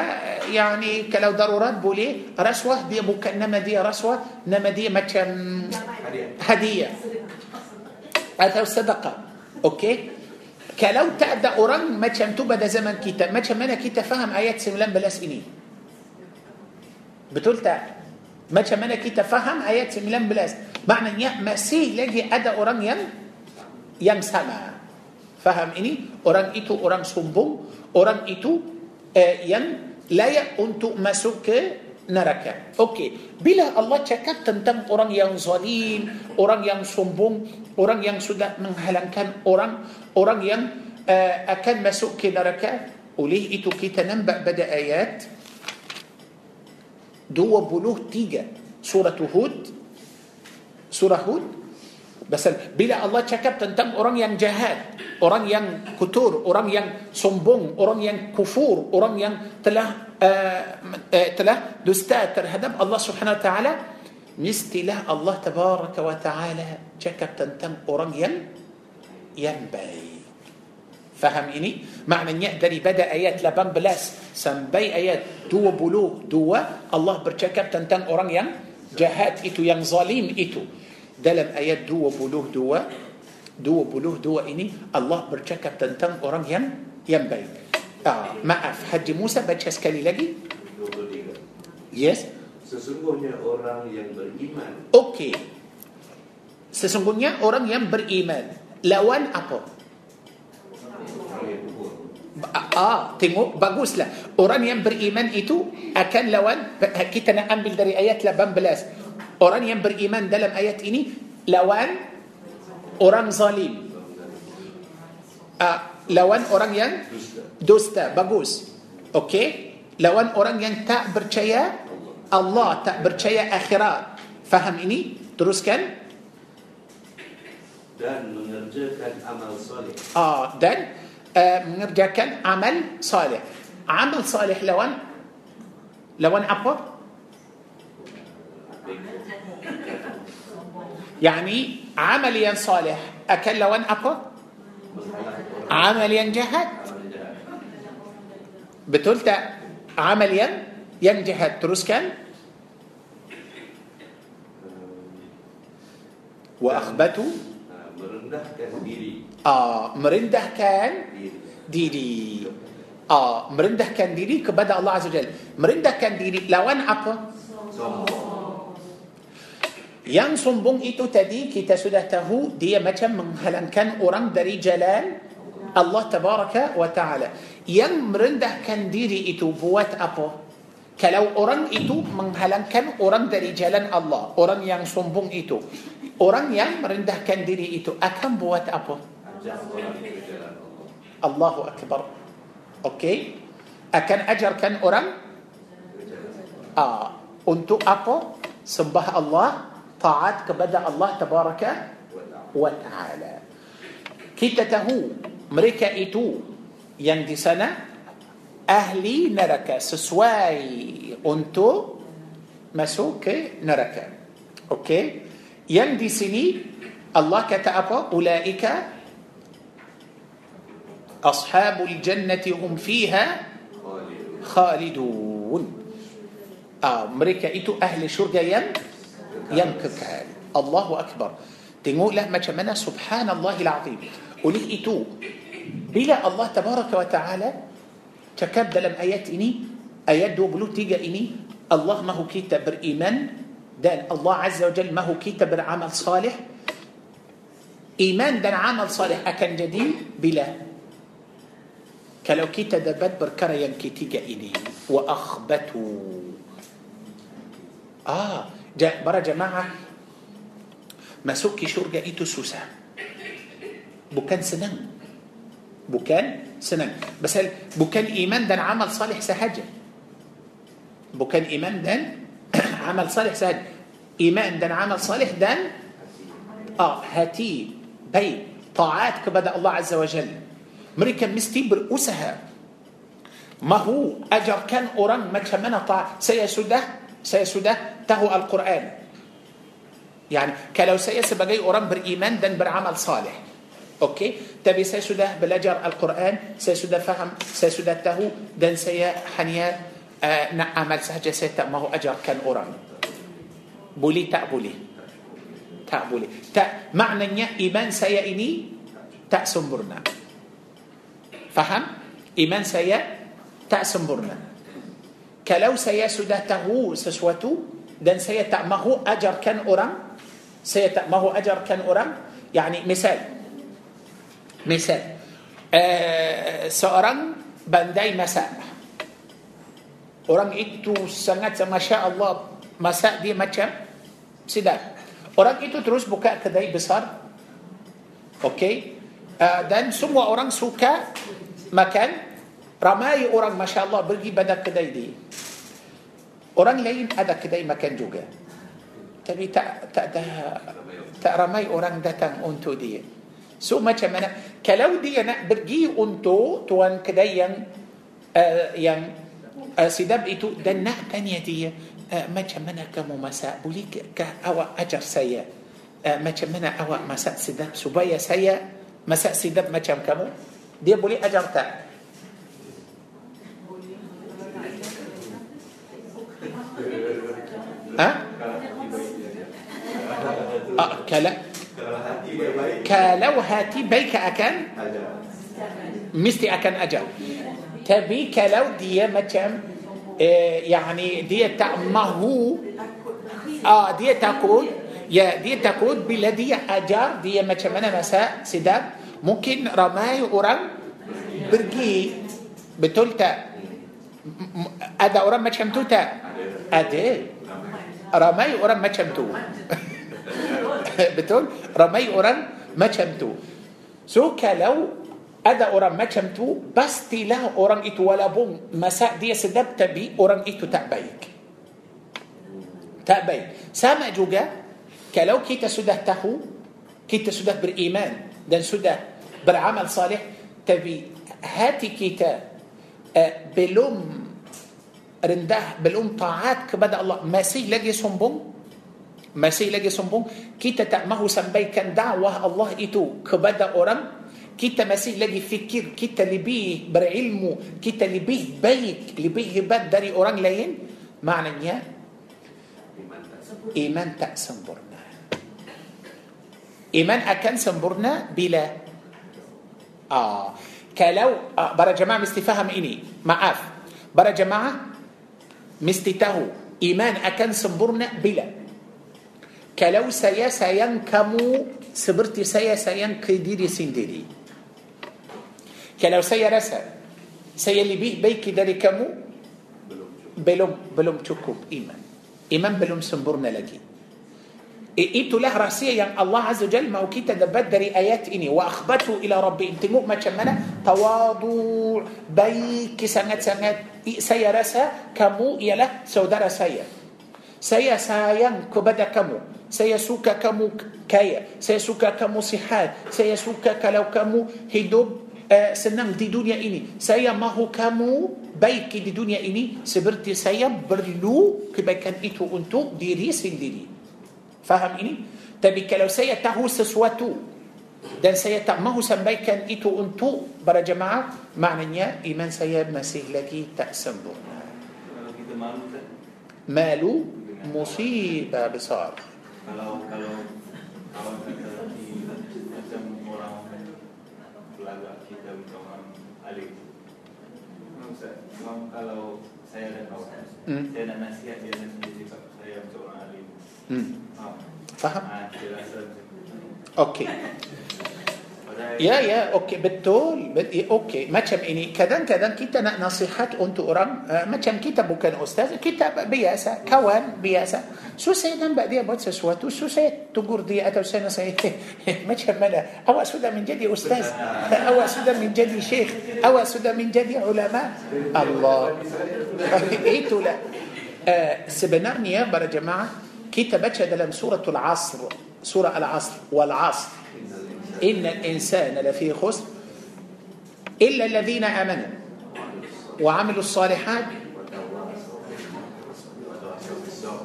يعني كلو ضرورات بوليه. رشوة دي بك نما دي رشوة نما دي مكان هدية. هذا صدقة أوكي. كلو تأدى أوران ما كان تبدا زمن كتاب ما كان كتاب فهم آيات سملان بلاس إني. بتقول تا. ما كان كتاب فهم آيات سملان بلاس. معنى يا مسيح لجي أدى أوران يم يم سماه faham ini orang itu orang sombong orang itu eh, yang layak untuk masuk ke neraka. Okey, bila Allah cakap tentang orang yang zalim, orang yang sombong, orang yang sudah menghalangkan orang, orang yang uh, akan masuk ke neraka, oleh itu kita nampak pada ayat 23 surah Hud surah Hud Pasal bila Allah cakap tentang orang yang jahat, orang yang kutur, orang yang sombong, orang yang kufur, orang yang telah uh, uh, telah dusta terhadap Allah Subhanahu wa taala, mestilah Allah tabaraka wa taala cakap tentang orang yang yang baik. Faham ini? Maknanya daripada ayat 18 sampai ayat 22 Allah bercakap tentang orang yang jahat itu yang zalim itu. Dalam ayat 22 22 ini Allah bercakap tentang orang yang yang baik. Ah, maaf, Haji Musa baca sekali lagi. 23. Yes. Sesungguhnya orang yang beriman Okey. Sesungguhnya orang yang beriman lawan apa? Ah, tengok baguslah. Orang yang beriman itu akan lawan kita nak ambil dari ayat 18. Orang yang beriman dalam ayat ini lawan orang zalim. Uh, lawan orang yang dusta. Bagus. Okey. Lawan orang yang tak percaya Allah, tak percaya akhirat. Faham ini? Teruskan. dan mengerjakan amal soleh Ah, dan uh, mengerjakan amal salih. Amal salih lawan lawan apa? يعني عمليا صالح. أكل لون أقوى عمليا جهد. بتقول عمليا ينجحد تروس كان؟ وأخبته؟ Nah, merendahkan diri آه مرندة كان ديري آه مرندة كان ديري كبدأ الله عز وجل. مرندة كان ديري أقوى sombong Yang sombong itu tadi kita sudah tahu dia macam menghalangkan orang dari jalan Allah tabaraka wa taala. Yang merendahkan diri itu buat apa? Kalau orang itu menghalangkan orang dari jalan Allah, orang yang sombong itu, orang yang merendahkan diri itu akan buat apa? Allahu akbar. Okey? Akan ajarkan orang ah, untuk apa? Sembah Allah taat kepada Allah tabaraka wa taala. Kita tahu mereka itu yang di sana ahli neraka sesuai untuk masuk ke neraka. Okey? Yang di sini Allah kata apa? Ulaika جنة هم فيها خالد خالدون. Ah, mereka itu ahli syurga yang yang kekal الله أكبر. tengoklah macam mana سبحان الله العظيم oleh itu bila الله تبارك وتعالى cakap dalam ayat ini ayat dua puluh tiga ini Allah mahu kita iman? Dan الله عز وجل mahu kita عمل صالح؟ إيمان دان عمل صالح أكن جديد؟ بلا. كلو كيتا دبت بركرا ينكي تيجا إني. وأخبتوا آه. جاء برا جماعة ما سكي شرجة إيتو سوسة بوكان سنن بوكان سنن بس بوكان إيمان دان عمل صالح سهجة بوكان إيمان دان عمل صالح سهجة إيمان دان عمل صالح دان آه هاتي بي طاعات كبدا الله عز وجل مريكا مستي برؤوسها ما هو أجر كان أوران ما تشمنا طاعة سيسده سيسودا تهو القرآن. يعني كلو سيس بجاي أوران بريمان دن برعمل صالح. أوكي؟ تبي سيسودا بلجر القرآن سيسودا فهم سيسودا تهو دن سيا حنيا آه نعمل سهجة سيتا ما هو أجر كان أوران بولي تأبولي تأبولي تأ معنى إيمان سيا إني تأسمبرنا فهم؟ إيمان سيا تأسمبرنا Kalau saya sudah tahu sesuatu dan saya tak mahu ajarkan orang, saya tak mahu ajarkan orang, yani misal, misal, uh, seorang bandai masak. Orang itu sangat masya Allah masak dia macam sedap. Orang itu terus buka kedai besar. Okey. Uh, dan semua orang suka makan. Ramai orang masya Allah pergi pada kedai dia. Orang lain ada kedai makan juga. Tapi tak tak ada tak ramai orang datang untuk dia. So macam mana? Kalau dia nak pergi untuk tuan kedai yang uh, yang uh, sedap itu dan nak tanya dia uh, macam mana kamu masak? Bolehkah awak ajar saya uh, macam mana awak masak sedap supaya saya masak sedap macam kamu? Dia boleh ajar tak? ها؟ أه كلا. كلو هاتي بيك أكن. مستي أكن أجا. تبي كلا دي مكم إيه، يعني دي تأمهو آه دي تقول يا دي تقول بلدي أجار دي مكمنا مساء سداب ممكن رماي أوران؟ برجي بتلتا أدا أوران مكم تلتا أدي رمي قران ما شمتوه بتقول رمي قران ما شمتوه سوكا لو أدا قران ما شمتوه بس تيلاه قران ايتو ولا بوم. مساء دي سدب تبي قران ايتو تأبيك. تأبيك. سامع جوجا؟ كلو كيتا سده تهو كيتا سده بالإيمان. دان سده بالعمل صالح. Tapi hati kita ah, belum. Rendah belum taat kepada Allah. Masih lagi sombong? Masih lagi sombong? Kita tak mahu sampaikan dakwah Allah itu kepada orang kita masih lagi fikir kita lebih berilmu kita lebih baik lebih baik dari orang lain. Maknanya iman tak sempurna إيمان أكن سنبرنا بلا. آه. كلو. آه. برا جماعة مستفهم إني. ما برا جماعة iman akan sempurna bila kalau saya sayang kamu seperti saya sayang ke diri sendiri Kalau saya rasa saya lebih baik dari kamu belum belum cukup iman. Iman belum sempurna lagi. Itulah rahsia yang Allah Azza Jal mau kita dapat dari ayat ini. Wa akhbatu ila rabbi. Tengok macam mana tawadu baik sangat-sangat. Saya rasa kamu ialah saudara saya. Saya sayang kepada kamu. Saya suka kamu kaya. Saya suka kamu sihat. Saya suka kalau kamu hidup uh, senang di dunia ini. Saya mahu kamu baik di dunia ini seperti saya perlu kebaikan itu untuk diri sendiri. Faham ini? Tapi kalau saya tahu sesuatu dan saya tak mahu sampaikan itu untuk para jemaah, maknanya iman saya masih lagi tak sempurna. Malu musibah besar. Kalau kalau kalau kita macam orang belagak kita orang alim. Kalau saya dan kawan, Hmm. saya nak nasihat dia nanti dia cakap saya macam orang alim. Hmm. فهم؟ آه، أوكي. يا يا أوكي. بتول إيه، أوكي. ما كم اني كذا كذا كيتا نصيحات انت اورام آه، ما كم كيتا بو كان أستاذ كتاب بياسة كوان بياسة. سو سيدا بعدي بوت سواتو سو سيد تقول دي أتو سنه سيد ما كم أنا. أو اسود من جدي أستاذ. أو اسود من جدي شيخ. أو اسود من جدي علماء. الله. ايتو لا آه، سبنانيا برا جماعة. كتاب باتشا دلم سورة العصر سورة العصر والعصر. إن الإنسان لفي خسر إلا الذين آمنوا وعملوا الصالحات.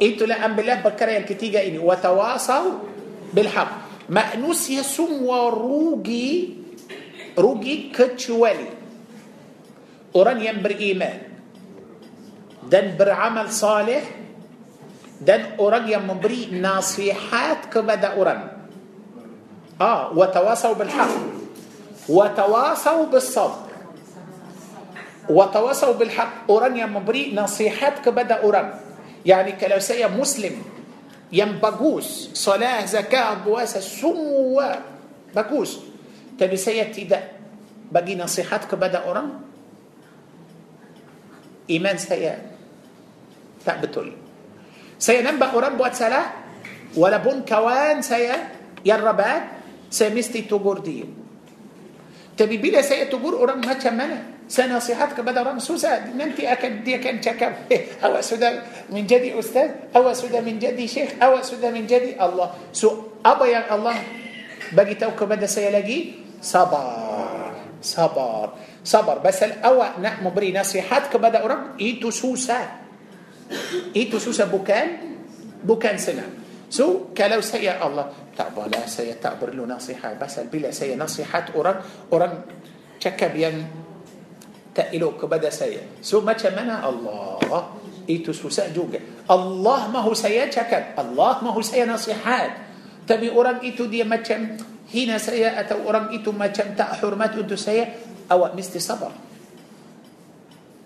إنتوا لا بالله بكرة الكتيجة إني وتواصوا بالحق. مأنوس يسوم وروجي روجي كتشوالي. أوران ينبر إيمان. دنبر عمل صالح. Dan orang yang memberi nasihat kepada orang آه وتواصوا بالحق وتواصوا بالصبر watawasau bil haq orang yang memberi nasihat kepada orang yani kalau saya muslim yang bagus salah zakat puasa semua bagus tapi saya tidak bagi nasihat kepada orang iman saya tak betul saya nampak orang buat salah walaupun kawan saya yang rabat saya mesti tegur dia tapi bila saya tegur orang macam mana saya nasihat kepada orang susah nanti akan dia akan cakap eh awak sudah menjadi ustaz awak sudah menjadi syekh awak sudah menjadi Allah so apa yang Allah bagi tahu kepada saya lagi sabar sabar sabar pasal awak nak memberi nasihat kepada orang itu susah itu susah bukan bukan senang so kalau saya Allah tak boleh saya tak perlu nasihat pasal bila saya nasihat orang orang cakap yang tak elok kepada saya. So macam mana Allah? Itu susah juga. Allah mahu saya cakap. Allah mahu saya nasihat. Tapi orang itu dia macam hina saya atau orang itu macam tak hormat untuk saya. Awak mesti sabar.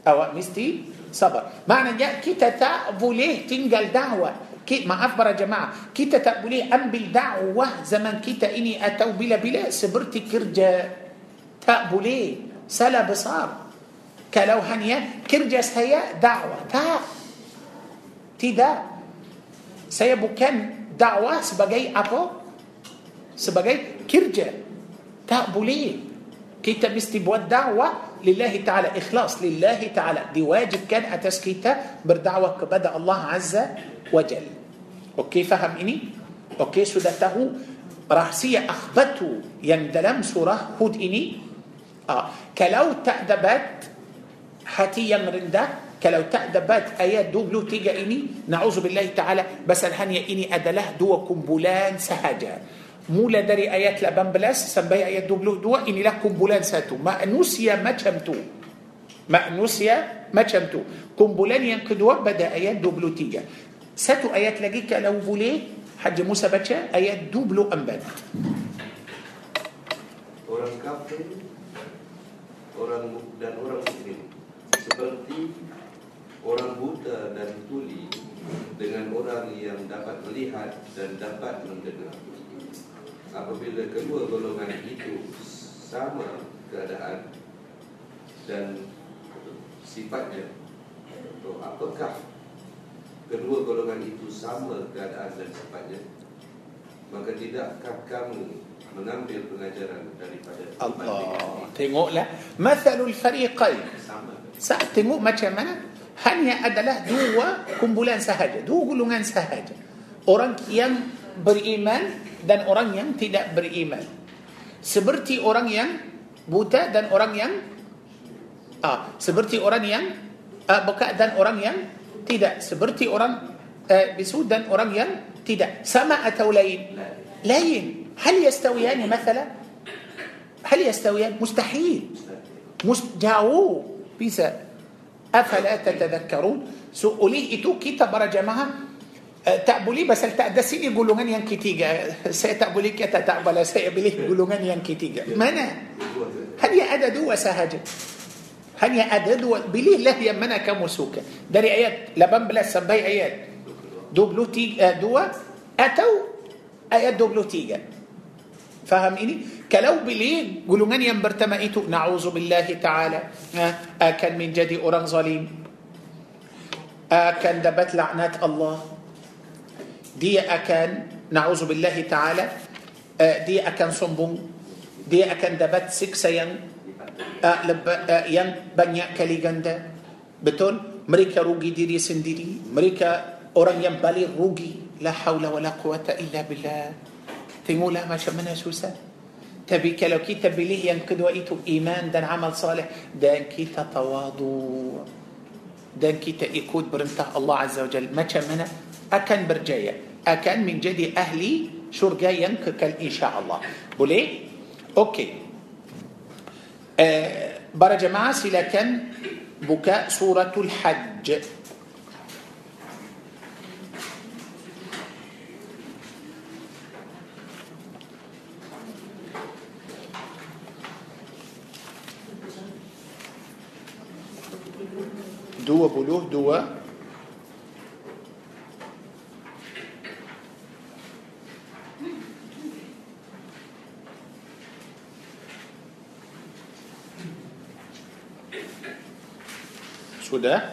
Awak mesti Maknanya kita tak boleh tinggal dakwah. Maaf para jemaah. Kita tak boleh ambil dakwah zaman kita ini atau bila-bila seperti kerja. Tak boleh. Salah besar. kalau hanya kerja saya dakwah tak tidak saya bukan dakwah sebagai apa sebagai kerja tak boleh kita setiap dakwah لله تعالى. Ikhlas لله تعالى. Diwajibkan atas kita berdakwah kepada الله عز وجل. Okey faham ini? Okey sudah sudah. Saya baca yang dalam surah Hud ini? آه. كلو تأدبات حتي يمرندا كلو تأدبات آيات دوبلو تيجا إني؟ نعوذ بالله تعالى. بس الهنية إني أدله دو كمبولان سهجا mula dari ayat 18 sampai ayat 22 inilah kumpulan satu manusia macam tu manusia macam tu kumpulan yang kedua pada ayat 23 satu ayat lagi kalau boleh Haji Musa baca ayat 24 orang kafir orang dan orang muslim seperti orang buta dan tuli dengan orang yang dapat melihat dan dapat mendengar. Apabila kedua golongan itu sama keadaan dan sifatnya, atau apakah kedua golongan itu sama keadaan dan sifatnya? Maka tidakkah kamu mengambil pengajaran daripada Allah. Tengoklah. Mathalul fariqain. sama Saat tengok macam mana hanya adalah dua kumpulan sahaja, dua golongan sahaja. Orang yang beriman dan orang yang tidak beriman. Seperti orang yang buta dan orang yang ah, seperti orang yang ah, bekat dan orang yang tidak. Seperti orang ah, bisu dan orang yang tidak. Sama atau lain? Lain. Hal yastawiyani مثلا؟ هل يستويان؟ مستحيل مست jauh bisa afala tatadhakkarun so oleh itu kita para jemaah uh, tak boleh pasal tak ada sini golongan yang ketiga saya tak boleh kata tak boleh saya pilih golongan yang ketiga mana hanya ada dua sahaja hanya ada dua pilihlah yang mana kamu suka dari ayat 18 sampai ayat 23 2 atau ayat 23 faham ini kalau beli gulungan yang pertama itu na'udzubillahi ta'ala akan menjadi orang zalim akan dapat laknat Allah دي أكان نعوذ بالله تعالى دي أكان صنبون Dia akan dapat seksaan yang banyak kali ganda betul mereka rugi diri sendiri mereka orang yang paling rugi لا حول ولا قوة إلا بالله tengok macam mana susah tapi lau kita pilih yang kedua iaitu iman dan amal saleh dan kita tawaduk dan kita ikut perintah الله عز وجل macam mana akan berjaya أكن من جدي أهلي شرقا ينككل إن شاء الله. بولي؟ أوكي. آه، برا جماعة سلكن بكاء سورة الحج. دو بلوه دو Sudah?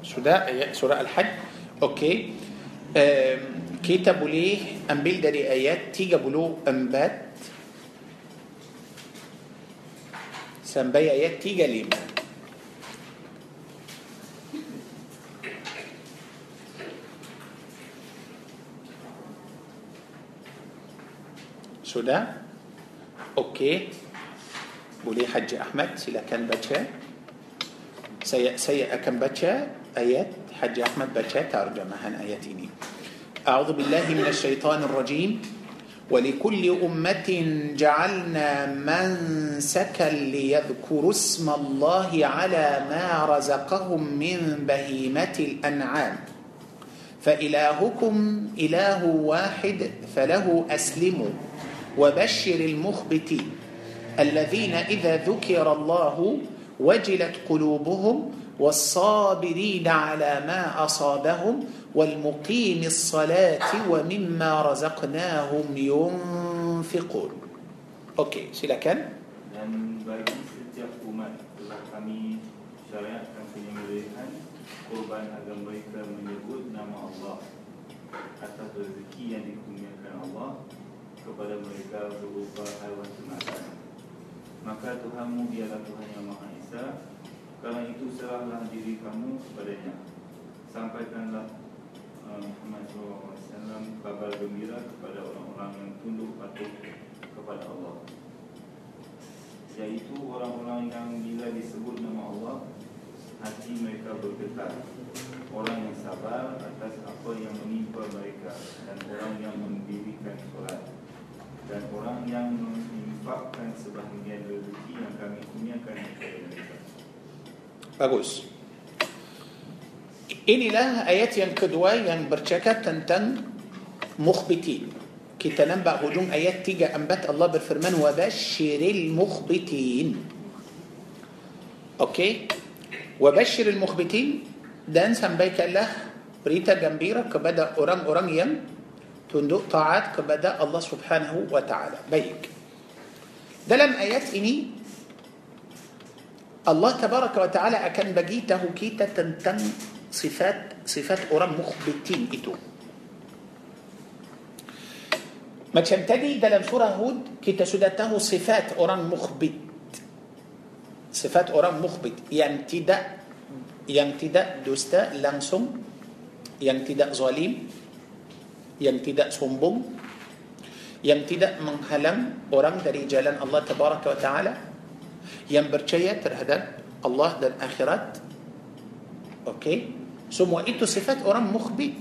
Sudah ayat surah Al-Hajj. Okey. Um, kita boleh ambil dari ayat 34 sampai ayat 35. Sudah? Okey. Boleh Haji Ahmad silakan baca. Saya saya akan baca ayat Haji Ahmad baca terjemahan ayat ini. أعوذ بالله من الشيطان الرجيم ولكل أمة جعلنا منسكا ليذكروا اسم الله على ما رزقهم من بهيمة الأنعام فإلهكم إله واحد فله أسلموا وبشر المخبتين الذين إذا ذكر الله وجلت قلوبهم والصابرين على ما أصابهم والمقيم الصلاة ومما رزقناهم ينفقون. syariatkan penyembelihan Korban agar mereka menyebut nama Allah. Kepada mereka berupa haiwan ternakan Maka Tuhanmu dialah Tuhan yang Maha Esa. Kerana itu serahlah diri kamu kepadanya. Sampaikanlah uh, Muhammad SAW kabar gembira kepada orang-orang yang tunduk patuh kepada Allah. Yaitu orang-orang yang bila disebut nama Allah Hati mereka bergetar. Orang yang sabar atas apa yang menimpa mereka Dan orang yang mendirikan solat Dan orang yang menginfakkan sebahagian rezeki yang kami kurniakan kepada mereka Bagus. Inilah ayat yang kedua yang bercakap tentang mukhbitin. Kita nampak hujung ayat 3 4 Allah berfirman wa basyiril mukhbitin. Okey. Wa basyiril mukhbitin dan sampaikanlah berita gembira kepada orang-orang yang tunduk taat kepada Allah Subhanahu wa taala. Baik. Dalam ayat ini Allah tabaraka wa ta'ala akan bagi tahu kita tentang sifat sifat orang mukhbitin itu. Macam tadi dalam surah Hud kita sudah tahu sifat orang mukhbit. Sifat orang mukhbit yang tidak yang tidak dusta langsung, yang tidak zalim, yang tidak sombong, yang tidak menghalang orang dari jalan Allah tabaraka wa ta'ala yang percaya terhadap Allah dan akhirat okey semua itu sifat orang mukhbit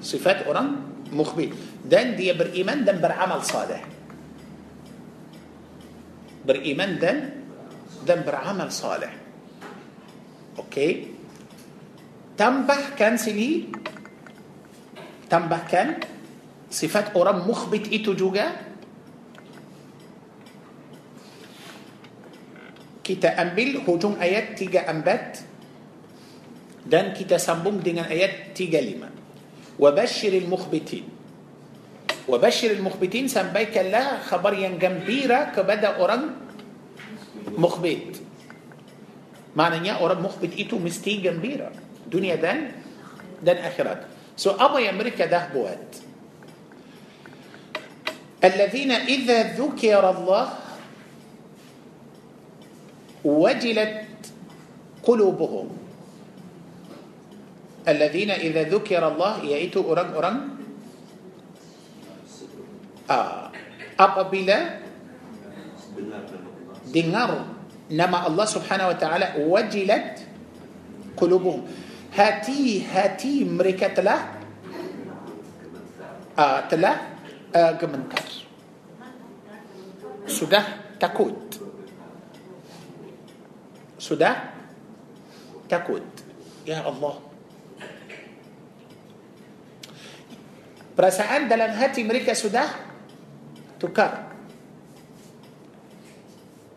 sifat orang mukhbit dan dia beriman dan beramal saleh beriman dan dan beramal saleh okey tambahkan sini tambahkan sifat orang mukhbit itu juga kita ambil hujung ayat 34 dan kita sambung dengan ayat 35 wabashiril mukhbitin wabashiril mukhbitin sampaikanlah khabar yang gembira kepada orang mukhbit maknanya orang mukhbit itu mesti gembira dunia dan dan akhirat so apa yang mereka dah buat الذين إذا ذكر الله وجلت قلوبهم الذين إذا ذكر الله أرم أرم آه. apabila dengar nama Allah Subhanahu wa taala wajilat qulubuhum hati hati mereka telah uh, telah uh, gemetar. Sudah takut. Sudah takut. Ya Allah. Perasaan dalam hati mereka sudah Tukar.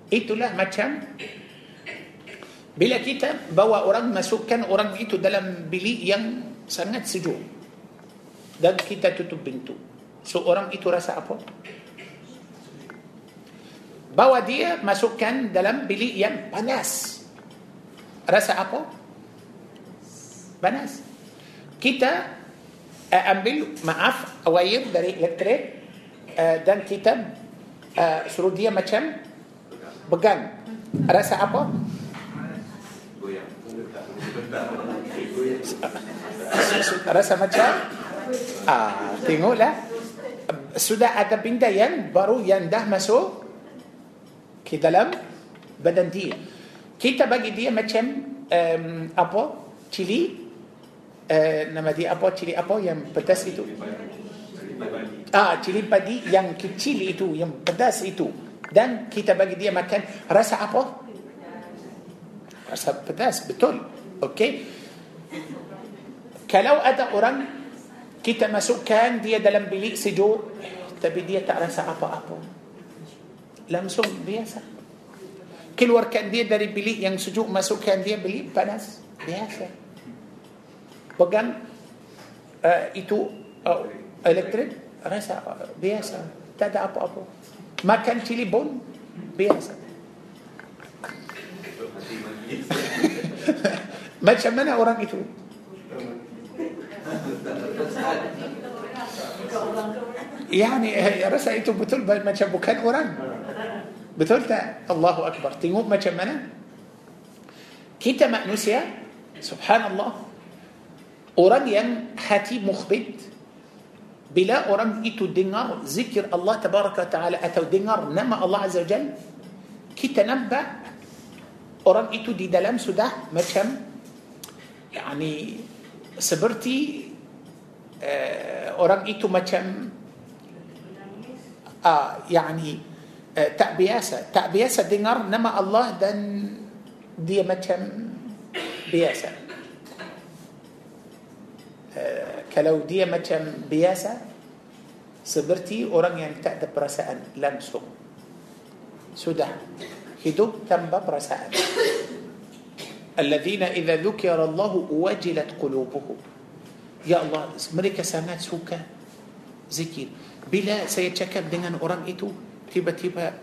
Itulah macam Bila kita bawa orang Masukkan orang itu dalam bilik yang Sangat sejuk Dan kita tutup pintu So orang itu rasa apa? Bawa dia masukkan dalam bilik yang panas Rasa apa? Panas Kita uh, ambil maaf wire dari elektrik uh, Dan kita uh, suruh dia macam Pegang Rasa apa? Rasa macam? Ah, Tengoklah. Sudah ada benda yang baru yang dah masuk Ke dalam badan dia. Kita bagi dia macam um, Apa? Cili. Uh, Nama dia apa? Cili apa yang pedas itu? Ah, cili padi yang kecil itu, yang pedas itu. Dan kita bagi dia makan rasa apa? Rasa pedas, betul. Okey. Kalau ada orang kita masukkan dia dalam bilik sejuk tapi dia tak rasa apa-apa. Langsung biasa. Keluarkan dia dari bilik yang sejuk masukkan dia bilik panas. Biasa. Pegang uh, itu uh, elektrik rasa biasa. Tak ada apa-apa. Makan cili pun biasa. Macam mana orang itu? يعني rasa itu betul macam bukan orang. Betul tak? Allahu Akbar. Tengok macam mana? Kita manusia, subhanallah, orang yang hati mukhbit, bila orang itu dengar zikir Allah tabaraka ta'ala atau dengar nama Allah azza wa jal, kita nampak orang itu di dalam sudah macam yani seperti uh, orang itu macam uh, yani uh, tak biasa. Tak biasa dengar nama Allah dan dia macam biasa. Uh, kalau dia macam biasa seperti orang yang tak ada perasaan langsung. Sudah hidup tanpa perasaan الذين إذا ذكر الله وجلت قلوبهم Ya Allah mereka sangat suka zikir bila saya cakap dengan orang itu tiba-tiba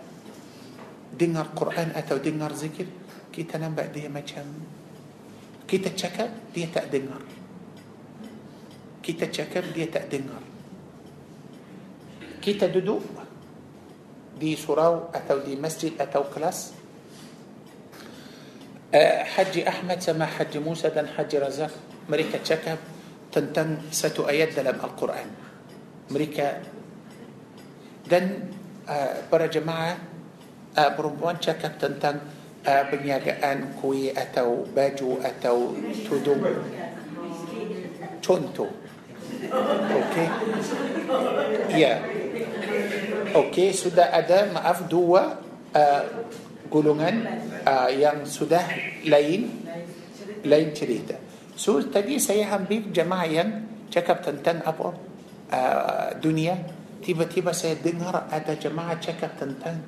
dengar Quran atau dengar zikir kita nampak dia macam kita cakap dia tak dengar kita cakap dia tak dengar kita duduk di surau atau di masjid atau kelas ah, Haji Ahmad sama Haji Musa dan Haji Razak mereka cakap tentang satu ayat dalam Al-Quran. Mereka. Dan ah, para jemaah ah, perempuan cakap tentang perniagaan kuih atau baju atau تدوم تونتو. أوكي؟ يا. Okey, sudah ada maaf dua uh, golongan uh, yang sudah lain lain cerita. So tadi saya ambil jemaah yang cakap tentang apa uh, dunia. Tiba-tiba saya dengar ada jemaah cakap tentang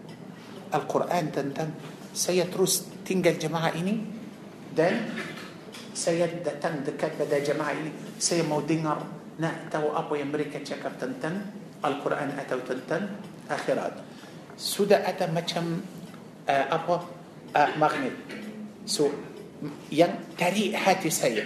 Al-Quran tentang saya terus tinggal jemaah ini dan saya datang dekat pada jemaah ini. Saya mau dengar nak tahu apa yang mereka cakap tentang Al-Quran atau tentang akhirat. Saudara tahu macam apa ah, ah, مغنب so yang tarik hati saya.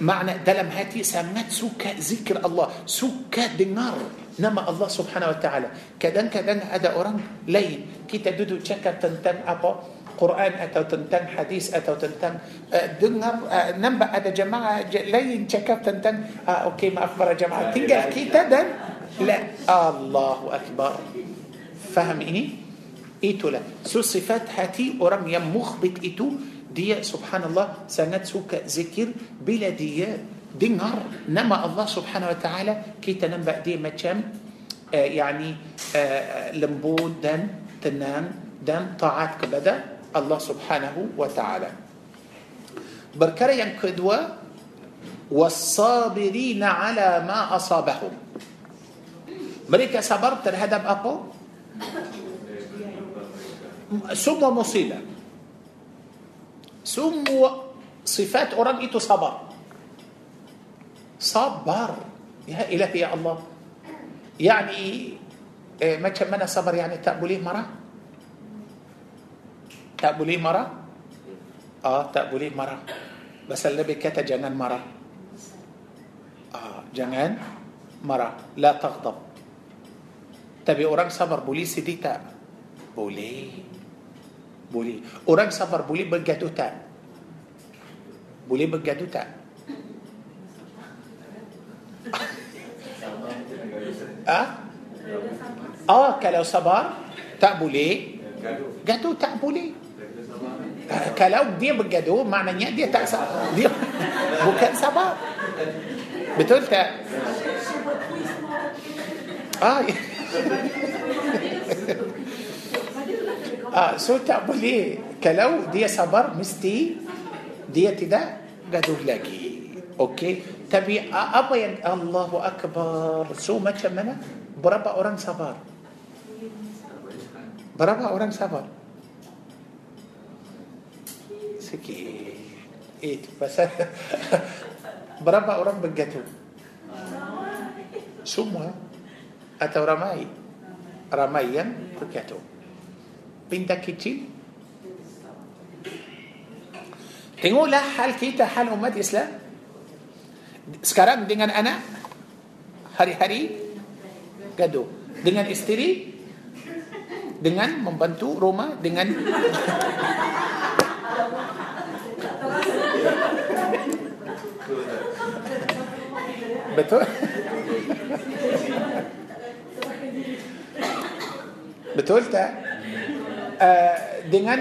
Makna dalam hati semata suka zikir Allah suka dengar. Nama الله سبحانه وتعالى. كدن كدن هذا أوران لين. كي تدودو تشكا تنتن أبا قرآن أتو تنتن حديث أتو تنتن. آه، دنر نمبا أدا جماعة لين تشكا تنتن. أوكي ما أخبر جماعة. تنجل كي تدن؟ لا. الله أكبر. فهم إني؟ إيتو لا سو صفات هاتي أرم يمخ بت إيتو. دي سبحان الله سنت سوك ذكر بلا دي دي نار نما الله سبحانه وتعالى كي تنبأ دي مجم آه، يعني آه لمبود دن تنام دن طاعات كبدا. الله سبحانه وتعالى. بركرة ينقدوا والصابرين على ما أصابهم. مريكا صبرت الهدب أبو؟ ثم مصيبة. ثم صفات أوران إيتو صبر. صبر. يا إلهي يا الله. يعني آه، ما كمان صبر يعني تقبليه مرة؟ تقبليه مرة؟ آه تقبليه مرة. بس اللي بكتا جنان مرة. آه جنان مرة. لا تغضب. Tapi orang sabar boleh sedih tak? Boleh. Boleh. Orang sabar boleh bergaduh tak? Boleh bergaduh tak? Ah? Oh, kalau sabar tak boleh. Gaduh tak boleh. Uh, kalau dia bergaduh maknanya dia tak sabar. Dia bukan sabar. Betul tak? Ah, ya. Ah, tak boleh. Kalau dia sabar mesti dia tidak gaduh lagi. Okey. Tapi apa yang Allahu Akbar. So macam mana? Berapa orang sabar? Berapa orang sabar? Sikit. Itu pasal berapa orang bergaduh? Semua atau ramai? Ramai yang bergaduh. Pinta kecil. Tengoklah hal kita, hal umat Islam. Sekarang dengan anak, hari-hari gaduh. Dengan isteri, dengan membantu rumah, dengan Betul? Betul tak? Uh, dengan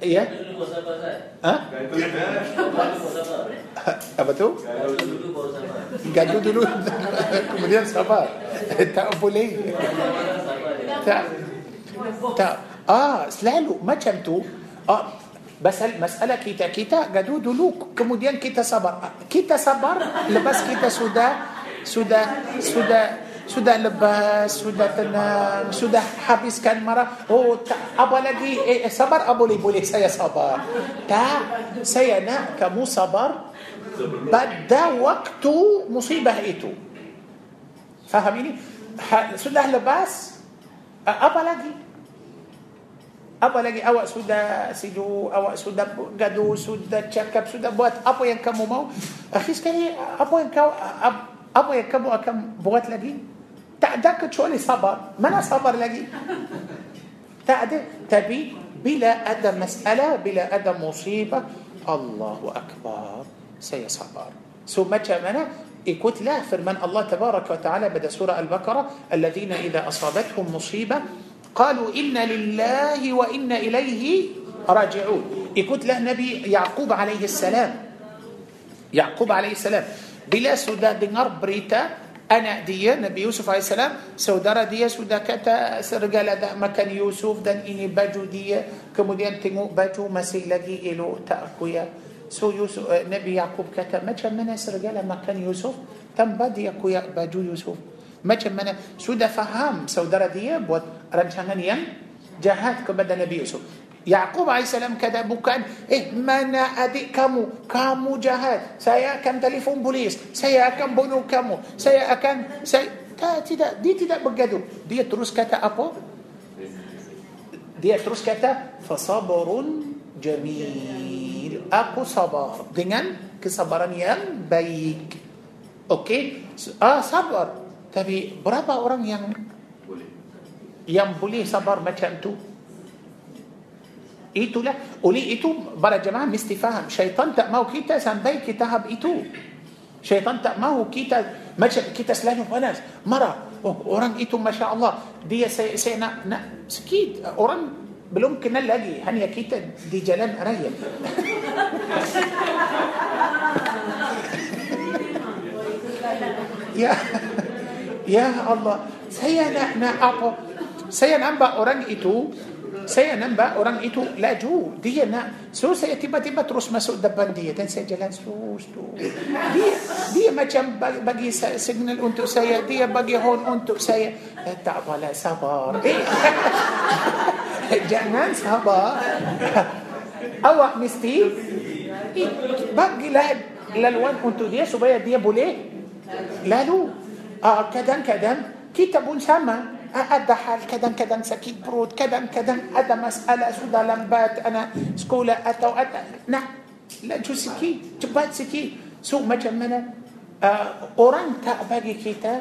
ya? Ha? Apa tu? Gaduh dulu kemudian sabar. tak boleh. Tak. Tak. Ah, selalu macam tu. Ah, Pasal masalah kita kita gaduh dulu kemudian kita sabar. Kita sabar lepas kita sudah sudah sudah sudah lepas, sudah tenang, sudah habiskan marah. Oh, tak, apa lagi? Eh, eh sabar, ah, boleh, boleh, saya sabar. Tak, saya nak kamu sabar pada waktu musibah itu. Faham ini? Ha, sudah lepas, apa lagi? Apa lagi awak sudah sidu, awak sudah gaduh, sudah cakap, sudah buat apa yang kamu mau. Akhir sekali, apa yang kau apa yang kamu akan buat lagi? تعدك تشولي صبر؟ ما أنا صبر لقي. تعد تبي بلا أدم مسألة بلا أدم مصيبة. الله أكبر. سيصبر. ثم جمنا يكوت لا فرمان الله تبارك وتعالى بدأ سورة البقرة. الذين إذا أصابتهم مصيبة قالوا إن لله وإن إليه راجعون. يكوت له نبي يعقوب عليه السلام. يعقوب عليه السلام. بلا سداد دينار بريتا anak dia Nabi Yusuf AS saudara dia sudah kata serigala dah makan Yusuf dan ini baju dia kemudian tengok baju masih lagi elok tak aku ya so Yusuf, uh, Nabi Yaqub kata macam mana serigala makan Yusuf tambah dia kuyak baju Yusuf macam mana sudah faham saudara dia buat rancangan yang jahat kepada Nabi Yusuf Yaqub AS kata bukan Eh mana adik kamu? Kamu jahat. Saya akan telefon polis. Saya akan bunuh kamu. Saya akan saya, tak, tidak. Dia tidak bergaduh. Dia terus kata apa? Dia terus kata Fasabarun jamil. Aku sabar Dengan kesabaran yang baik. Okey? Ah, Sabar. Tapi berapa orang yang Yang boleh sabar macam tu إيتو لا. ولي إيتو برا جماعة مستفهم شيطان تا ماو كيتا سامباي كيتا هاب إيتو. شيطان تا ماو كيتا ما كيتا سلاني وناس مرا أوران إيتو ما شاء الله. دي سي سي نا سكيت. أوران بلوم كنا لاجي. هانيا كيتا دي جلال ريم يا يا الله. سي نا نا ابو سي نا أمبا أوران إيتو. Saya nampak orang itu laju. Dia nak. So saya tiba-tiba terus masuk depan dia. Dan saya jalan terus tu. Dia, dia macam bagi, bagi signal untuk saya. Dia bagi horn untuk saya. Eh, tak apalah sabar. Eh. Jangan sabar. Awak mesti eh, bagilah laluan untuk dia supaya dia boleh lalu. Uh, kadang-kadang kita pun sama. هذا حال كدم كدم سكيت برود كدم كدم هذا مسألة سودا لمبات أنا سكولة أتى وأتى. نعم. لا جو سكي. تبات سكي. سو ما جمنا أوران آه، تأبغي كيتا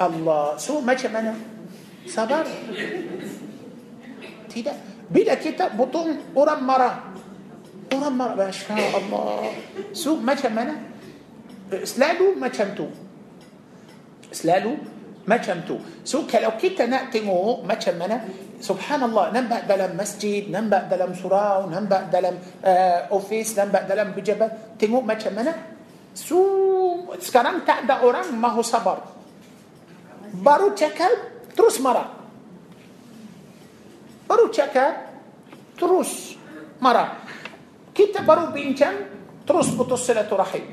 الله. سو ما جمنا صبر. تيدا. بلا كيتا بطون أوران مرا أوران مرا ما شاء الله. سو ما جمنا آه، سلالو ما جمتو سلالو ما شمتو سوكا لو كيتا نأتمو ما شمنا سبحان الله نبأ دلم مسجد نبأ دلم سراء نبأ دلم آه أوفيس نبأ دلم بجبل. تمو ما شمنا سو سكرام تأدى أوران ما هو صبر. Baru tegur terus marah. Baru tegur terus marah. Kita baru bincang terus putus silaturahim.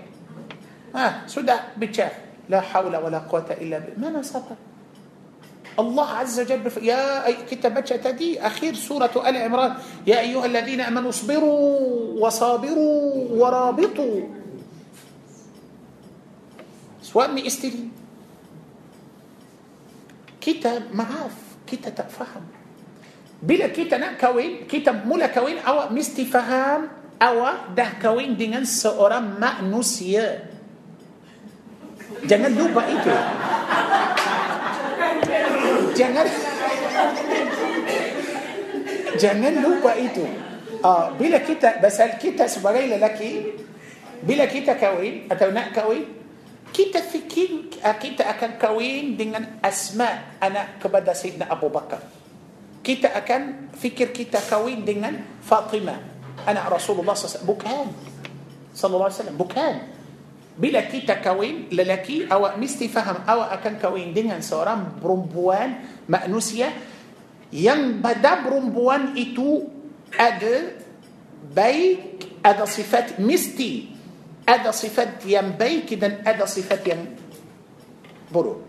Ah sudah pecah لا حول ولا قوة إلا بالله. Mana sabar الله عز وجل بف... Ya ayat kita tadi akhir surah Ali Imran. يا أيها الذين آمنوا اصبروا وصابروا ورابطوا. Suami isteri. Kita maaf kita tak faham bila kita kahwin kita mula kahwin oh mesti faham oh dah kahwin dengan seorang manusia Jangan lupa itu. Jangan Jangan lupa itu. Uh, bila kita pasal kita sebagai lelaki bila kita kahwin atau nak kahwin kita fikir uh, kita akan kahwin dengan asma anak kepada Sayyidina Abu Bakar. Kita akan fikir kita kahwin dengan Fatimah anak Rasulullah SAW. Bukan. Sallallahu Alaihi Wasallam. Bukan. Bila kita kahwin lelaki awak mesti faham awak akan kahwin dengan seorang perempuan manusia yang pada perempuan itu ada baik ada sifat mesti ada sifat yang baik dan ada sifat yang buruk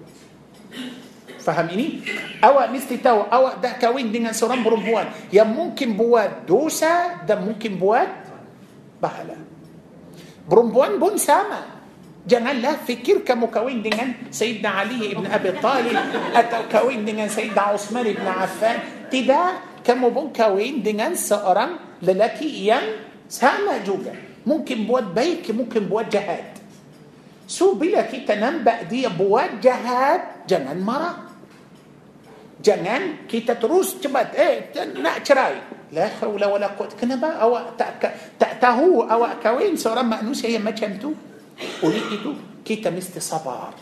faham ini awak mesti tahu awak dah kahwin dengan seorang perempuan yang mungkin buat dosa dan mungkin buat pahala perempuan pun sama Janganlah fikir kamu kahwin dengan Sayyidina Ali ibn Abi Talib atau kahwin dengan Sayyidina Osman ibn Affan. Tidak, kamu pun kahwin dengan seorang lelaki yang sama juga. Mungkin buat baik, mungkin buat jahat. So bila kita nampak dia buat jahat, jangan marah. Jangan kita terus cepat eh nak cerai. Haula wala quwwata. Kenapa awak tak tak tahu awak kahwin seorang manusia yang macam tu? Oleh itu kita mesti sabar.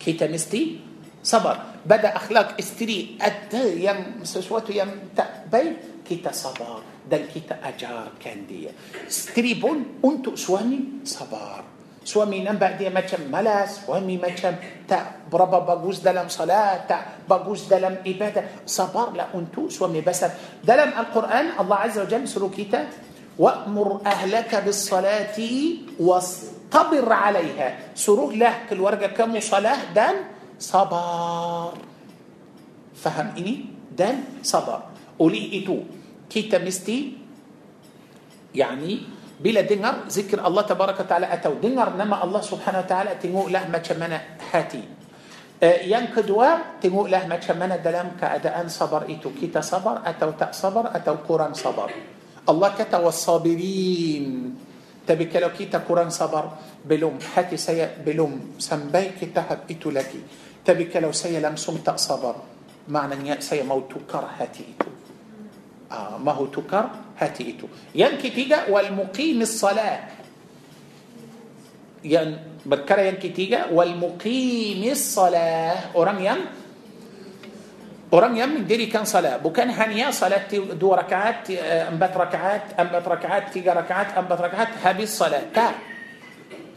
Kita mesti sabar. Pada akhlak isteri ada yang sesuatu yang tak baik, kita sabar dan kita ajarkan dia. Isteri pun untuk suami sabar. Suami nampak dia macam malas, suami macam tak berapa bagus dalam salat, tak bagus dalam ibadah. Sabarlah untuk suami besar. Dalam Al-Quran Allah Azza wa Jalla suruh kita وأمر أهلك بالصلاة واصطبر عليها. سروه له كل ورقة كم صلاة؟ دان صبر. فهم إني؟ دان صبر. Oleh itu. Kita mesti? يعني bila dengar ذكر الله تبارك وتعالى atau. Dengar nama الله سبحانه وتعالى tengok lah macam mana hati. yang kedua tengok lah macam mana dalam keadaan sabar itu kita sabar atau tak sabar atau kurang sabar الله kata والصابرين. Tapi kalau kita kurang sabar. Belum hati saya belum. Sampai ke tahap itu lagi Tapi kalau selalu tak sabar. Maknanya saya mahu tukar hati itu. آه mahu tukar hati itu. Yang ketiga والمقيم الصلاة. Yang perkara yang ketiga والمقيم الصلاة. Artinya Orang yang mendirikan salat bukan hanya salat dua rakaat, empat rakaat, empat rakaat, tiga rakaat, empat rakaat habis salat. Tak.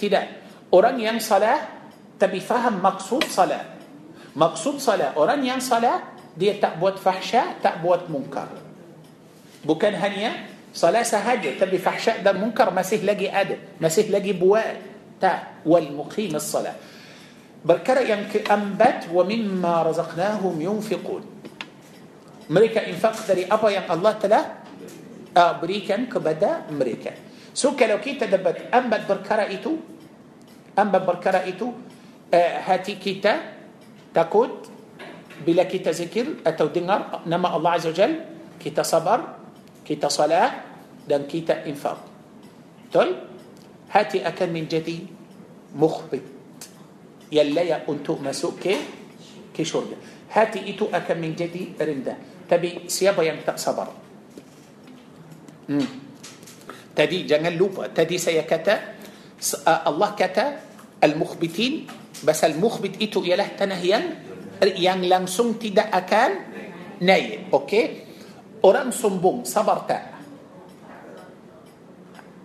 Tidak. Orang yang salat tapi faham maksud salat. Maksud salat. Orang yang salat dia tak buat fahsyat tak buat mungkar bukan hanya salat sahaja tapi fahsyat dan mungkar masih lagi ada masih lagi buat tak wal muqim as-salat perkara yang keempat wa mimma razaqnahum yunfiqun mereka infak dari apa yang Allah telah uh, berikan kepada mereka so kalau kita dapat empat perkara itu empat perkara itu uh, hati kita takut bila kita zikir atau dengar nama Allah Azza Jal kita sabar kita salat dan kita infak betul hati akan menjadi mukhbit يلايا أنتو مسوك كي؟ كي شرجة هاتي إتو اكا من جدي رندا. تبي سيابا يمتع صبر. مم. تدي جنال لوبا تدي سيكتا. الله كتا. المخبتين. بس المخبت إتو يله تنهيا يان لنسون دا أكان. ناي. أوكي؟ أوران سنبوم صبرتا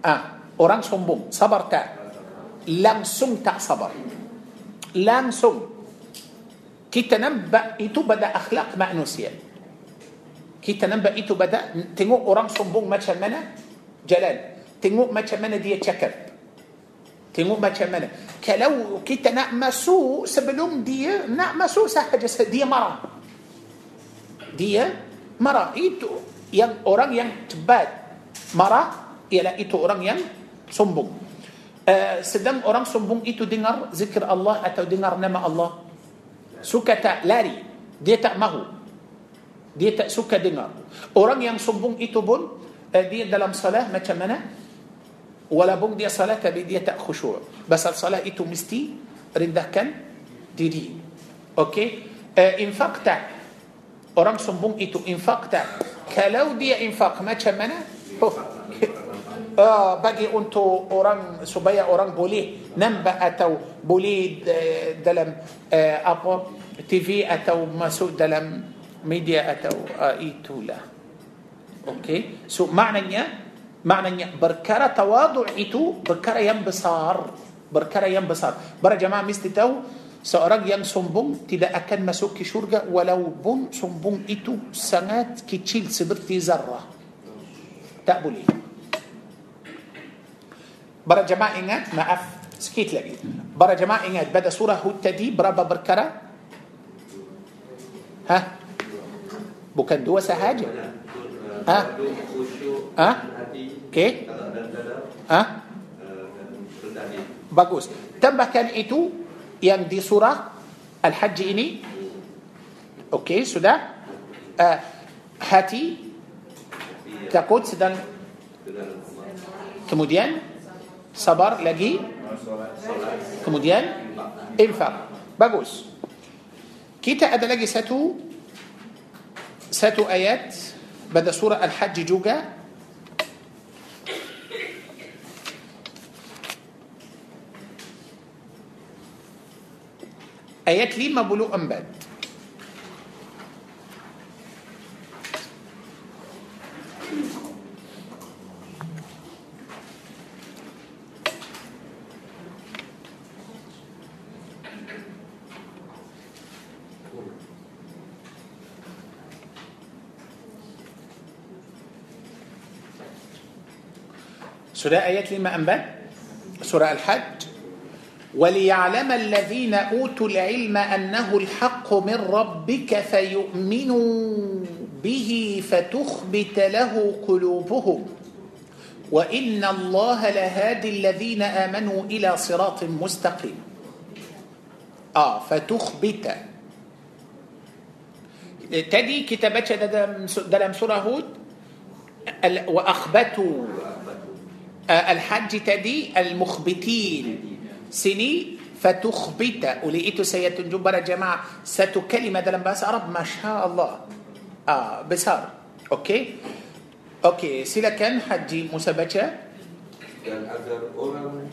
آه. أوران سنبوم صبرتا لنسون تأ صبر. Langsung. Kita nampak itu pada akhlak manusia. Kita nampak itu pada tengok orang sombong macam mana? Jalan. Tengok macam mana dia cakap. Tengok macam mana? Kalau kita nak masuk sebelum dia nak masuk sahaja dia marah. Dia marah. Itu yang orang yang cepat marah ialah itu orang yang sombong sedang orang sombong itu dengar zikir Allah atau dengar nama Allah suka tak lari dia tak mahu dia tak suka dengar orang yang sombong itu pun uh, dia dalam salah macam mana walaupun dia salat tapi dia tak khusyuk pasal salat itu mesti rendahkan diri okey uh, infak tak orang sombong itu infak tak kalau dia infak macam mana oh. Uh, untuk orang supaya orang boleh nampak atau boleh uh, dalam uh, apa TV atau masuk dalam media atau uh, itulah okey so maknanya maknanya berkara tawadu itu berkara yang besar berkara yang besar para jamaah mesti tahu seorang yang sombong tidak akan masuk ke syurga walaupun sombong itu sangat kecil seperti zarah tak boleh برا جماعة إنجاد ماف سكيت لقي برا جماعة إنجاد بدأ سورة هوتدي برابا بركرة ها بكن دوا سهاجة ها ها كي ها بقوس تم كان إتو يعني دي سورة الحج إني أوكي سودا هاتي تقود سدان kemudian? Sabar lagi kemudian infak bagus kita ada lagi satu satu ayat pada surah Al-Hajj juga ayat 54 Sudah ayat 54 Surah Al-Hajj وليعلم الذين أوتوا العلم أنه الحق من ربك فيؤمنوا به فتخبت له قلوبهم. وإن الله لهادي الذين آمنوا إلى صراط مستقيم. آه فتخبت. تدي كتابة دلم سورة هود؟ وأخبتوا الحج تدي المخبتين sini fatukhbita oleh itu saya tunjuk pada jemaah satu kalimah dalam bahasa Arab masya Allah ah besar okey okey silakan Haji Musa baca dan agar orang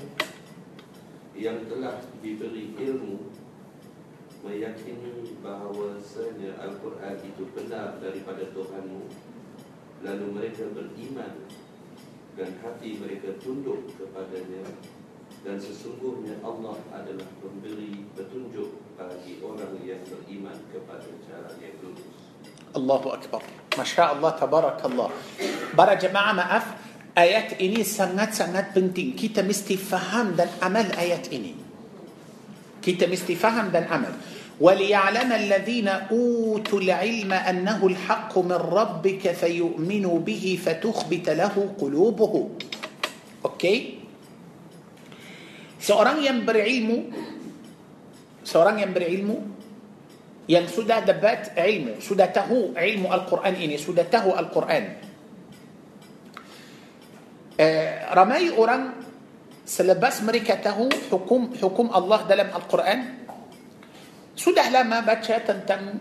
yang telah diberi ilmu meyakini bahawasanya Al-Quran itu benar daripada Tuhanmu lalu mereka beriman dan hati mereka tunduk kepadanya dan sesungguhnya Allah adalah pemberi petunjuk bagi orang yang beriman kepada cara yang lurus. Allahu Akbar. Masya Allah, tabarakallah. Para jemaah maaf, ayat ini sangat-sangat penting. Kita mesti faham dan amal ayat ini. Kita mesti faham dan amal. وليعلم الذين أوتوا العلم أنه الحق من ربك فيؤمنوا به فتخبت له قلوبهم أوكي seorang yang berilmu seorang yang berilmu yang sudah dapat ilmu sudah tahu ilmu Al-Quran ini sudah tahu Al-Quran eh, ramai orang selepas mereka tahu hukum hukum Allah dalam Al-Quran sudah lama baca tentang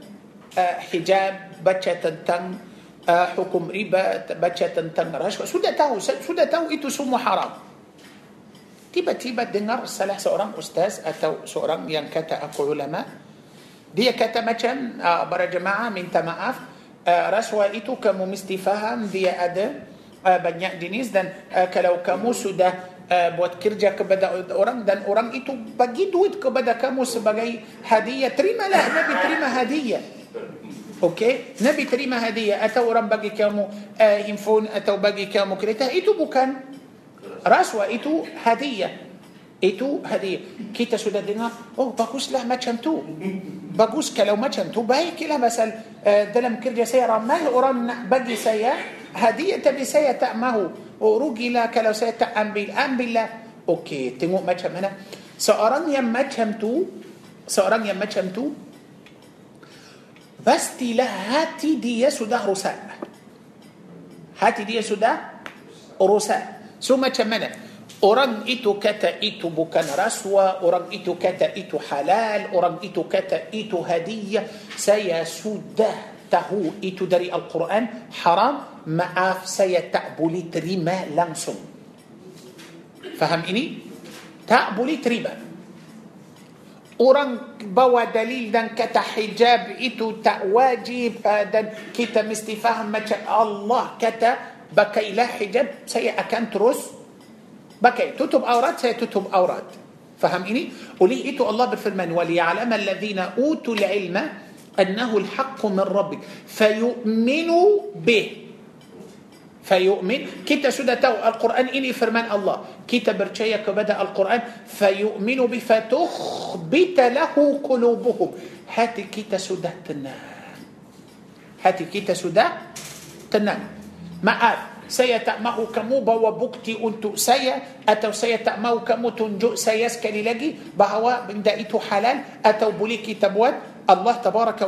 uh, hijab, baca tentang uh, hukum riba, baca tentang rashwat. Sudah tahu, sudah tahu itu semua haram. Tiba-tiba dengar salah seorang ustaz atau seorang yang kata aku ulama, dia kata macam uh, para jemaah minta maaf, uh, rashwat itu kamu mesti faham dia ada uh, banyak jenis dan uh, kalau kamu sudah uh, buat kerja kepada orang dan orang itu bagi duit kepada kamu sebagai hadiah terimalah Nabi terima hadiah Okey, Nabi terima hadiah atau orang bagi kamu uh, handphone atau bagi kamu kereta itu bukan rasuah itu hadiah itu hadiah kita sudah dengar oh baguslah macam tu bagus kalau macam tu baiklah pasal uh, dalam kerja saya ramai orang nak bagi saya هدية بسيتأمه ورجي لك لو سيتأم بالأم بالله. أوكي تنمو ما تشمنا سأران يم ما تشمتو Seorang yang macam itu pastilah hati dia sudah rosak hati dia sudah rosak macam mana orang itu kata itu bukan rasuah. Orang itu kata itu halal. Orang itu kata itu hadiah. Saya sudah tahu itu dari القرآن. Haram. Maaf saya tak boleh terima langsung faham ini tak boleh terima orang bawa dalil dan kata hijab itu tak wajib dan kita mesti faham macam Allah kata pakailah hijab saya akan terus pakai tutup aurat saya tutup aurat faham ini oleh itu Allah berfirman وليعلم الذين أوتوا العلم أنه الحق من ربك فيؤمنوا به فيؤمن. كتا سودا تو القرآن إني فرمان الله. كتا برشايا كبدأ القرآن. فيؤمنوا به فتخبت له قلوبهم. هاتي كتا سودا تنام. هاتي كتا سودا تنام. mahu kamu bawa bukti untuk saya atau saya tak mahu kamu tunjuk saya sekali lagi bahawa benda itu halal atau boleh kita buat الله تبارك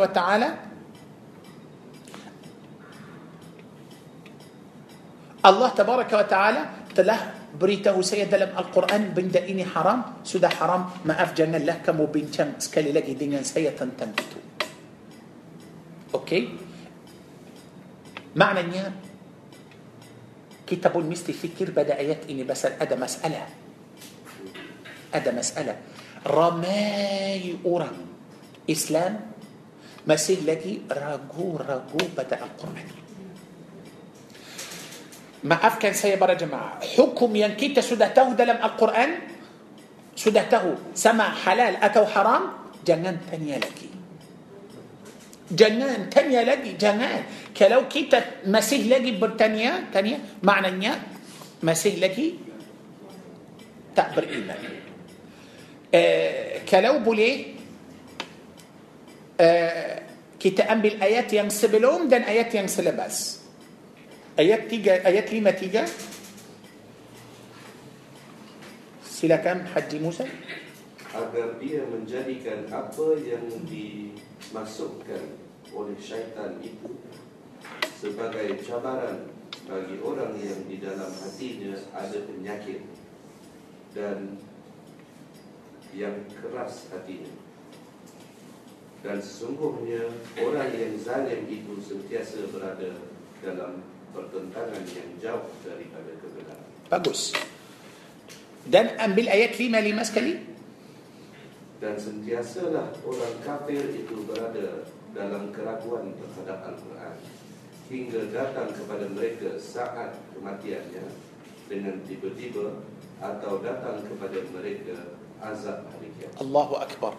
الله تبارك وتعالى تله بريته سيد لم القرآن بند إني حرام سدى حرام ما أفجن الله كم بين كم سكلي لقي دنيا سيد تنتمتو أوكي؟ معنى نيا كتاب مثلي فكر بدأيات إني بس أدى مسألة. أدى مسألة. رماي أوران. إسلام. مسيح لجي راجو راجو بدأ القرآن. Maafkan saya para jemaah. Hukum yang kita sudah tahu dalam Al-Quran, sudah tahu sama halal atau haram, jangan tanya lagi. Jangan tanya lagi, jangan. Kalau kita masih lagi bertanya, tanya, maknanya masih lagi tak beriman. Eh, kalau boleh, kita ambil ayat yang sebelum dan ayat yang selepas. Ayat tiga, ayat lima tiga. Silakan Haji Musa. Agar dia menjadikan apa yang dimasukkan oleh syaitan itu sebagai cabaran bagi orang yang di dalam hatinya ada penyakit dan yang keras hatinya. Dan sesungguhnya orang yang zalim itu sentiasa berada dalam pertentangan yang jauh daripada kebenaran. Bagus. Dan ambil ayat lima lima sekali. Dan sentiasalah orang kafir itu berada dalam keraguan terhadap Al-Quran hingga datang kepada mereka saat kematiannya dengan tiba-tiba atau datang kepada mereka azab hari kiamat. Allahu Akbar.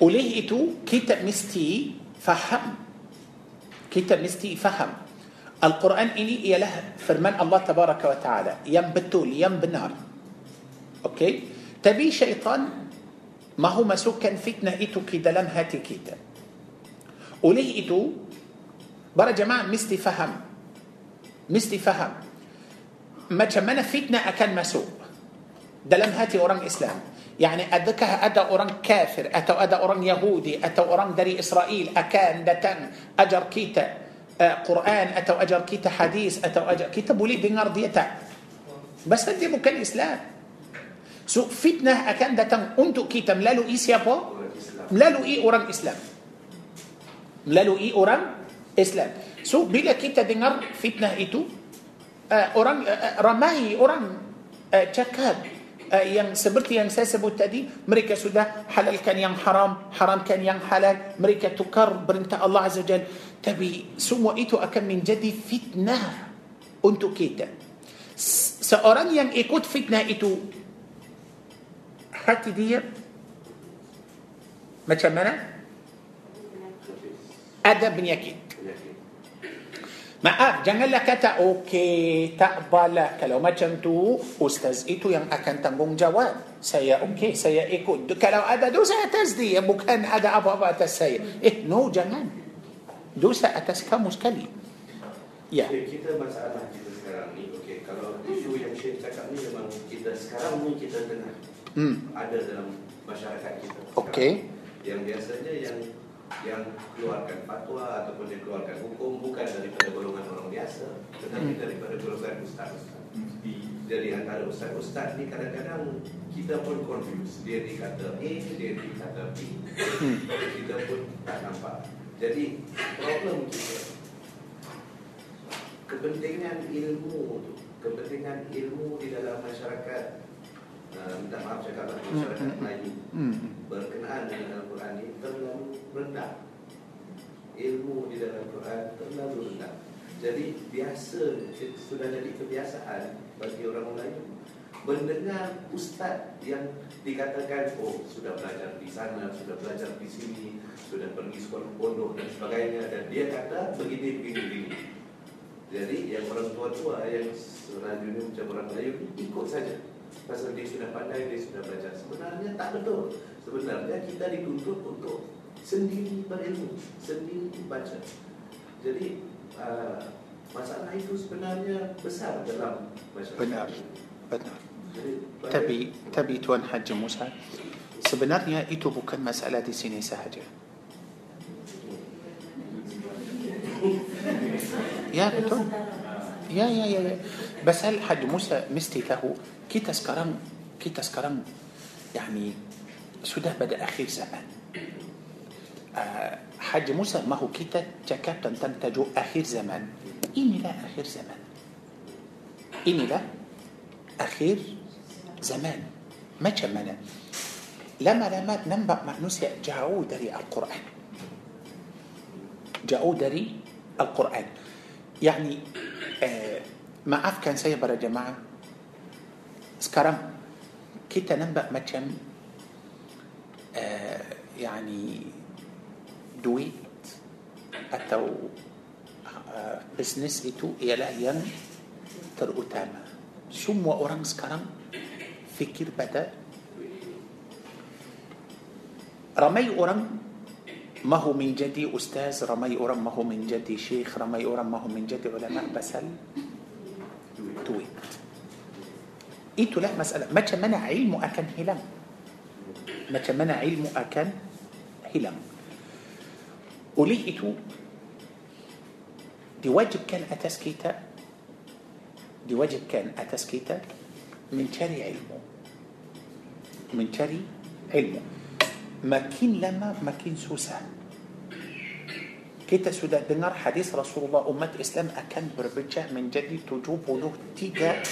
Oleh itu kita mesti faham kita mesti faham Al-Quran ini ialah firman Allah Tabaraka wa Ta'ala yang betul, yang benar. Okey? Tapi syaitan mahu masukkan fitnah itu ke dalam hati kita. Oleh itu, para jemaah mesti faham. Mesti faham. Macam mana fitnah akan masuk dalam hati orang Islam. يعني adakah ada orang kafir atau ada orang Yahudi atau orang dari Israel akan datang ajar kita آه، Quran atau ajar kita hadis atau ajar kita boleh benar dia tak. بس di pihak الإسلام so fitnah akan datang untuk kita melalui siapa melalui orang Islam. Melalui orang Islam. So bila kita dengar fitnah itu آه، أوران آه، رماي أوران تشكاب أه uh, yang seperti yang saya sebut tadi mereka sudah halalkan yang haram haramkan yang halal mereka tukar perintah Allah Azza Jal. Tapi semua itu akan menjadi fitnah untuk kita. Seorang yang ikut fitnah itu hati dia macam mana? Ada penyakit Maaf, janganlah kata okey, tak apalah. Kalau macam tu, ustaz itu yang akan tanggungjawab. Saya okey, saya ikut. Kalau ada dosa atas dia, bukan ada apa-apa atas saya. Eh, no, jangan. Dosa atas kamu sekali. Ya. Okay, kita masalah kita sekarang ni, okey, kalau isu yang Syekh cakap ni memang kita sekarang ni kita dengar. Hmm. Ada dalam masyarakat kita. Okey. Yang biasanya yang yang keluarkan fatwa ataupun yang keluarkan hukum bukan daripada golongan orang biasa tetapi hmm. daripada golongan ustaz-ustaz. Jadi antara ustaz-ustaz ni kadang-kadang kita pun confused. Dia dikata A, dia dikata B. Hmm. kita pun tak nampak. Jadi problem kita kepentingan ilmu tu, kepentingan ilmu di dalam masyarakat uh, minta maaf cakap lah masyarakat hmm, hmm, Melayu. Hmm. berkenaan dengan Al-Quran ini terlalu rendah. Ilmu di dalam Al-Quran terlalu rendah. Jadi biasa sudah jadi kebiasaan bagi orang Melayu mendengar ustaz yang dikatakan oh sudah belajar di sana sudah belajar di sini sudah pergi sekolah pondok dan sebagainya dan dia kata begini begini begini. Jadi yang orang tua-tua yang selanjutnya macam orang Melayu ikut saja Pasal dia sudah pandai, dia sudah belajar. Sebenarnya tak betul. Sebenarnya kita dituntut untuk Sendiri berilmu Sendiri baca. Jadi uh, Masalah itu sebenarnya Besar dalam masyarakat. Benar Benar. Jadi, Tapi Tapi Tuan Haji Musa Sebenarnya itu bukan masalah di sini sahaja. Ya betul. Ya ya ya, ya. Basal Haji Musa mesti tahu kita sekarang kita sekarang يعني sudah pada akhir zaman uh, Haji Musa mahu kita cakap tentang tajuk akhir zaman inilah akhir zaman inilah akhir zaman macam mana lama-lama nampak manusia jauh dari Al-Quran jauh dari Al-Quran يعني uh, maafkan saya para jemaah sekarang kita nampak macam uh, yani duit atau uh, bisnes itu ialah yang terutama semua orang sekarang fikir pada ramai orang mahu menjadi ustaz ramai orang mahu menjadi syekh ramai orang mahu menjadi ulama pasal duit إيتو لا مسألة. ما تمنع علم أكن هلم. ما تمنع علم أكن هلم. وليه إيتو دي واجب كان أتسكيتا دي واجب كان أتسكيتا Mencari ilmu. Mencari ilmu. Makin lama makin susah. Kita sudah dengar حديث رسول الله umat Islam akan berpecah menjadi tujuh puluh tiga kita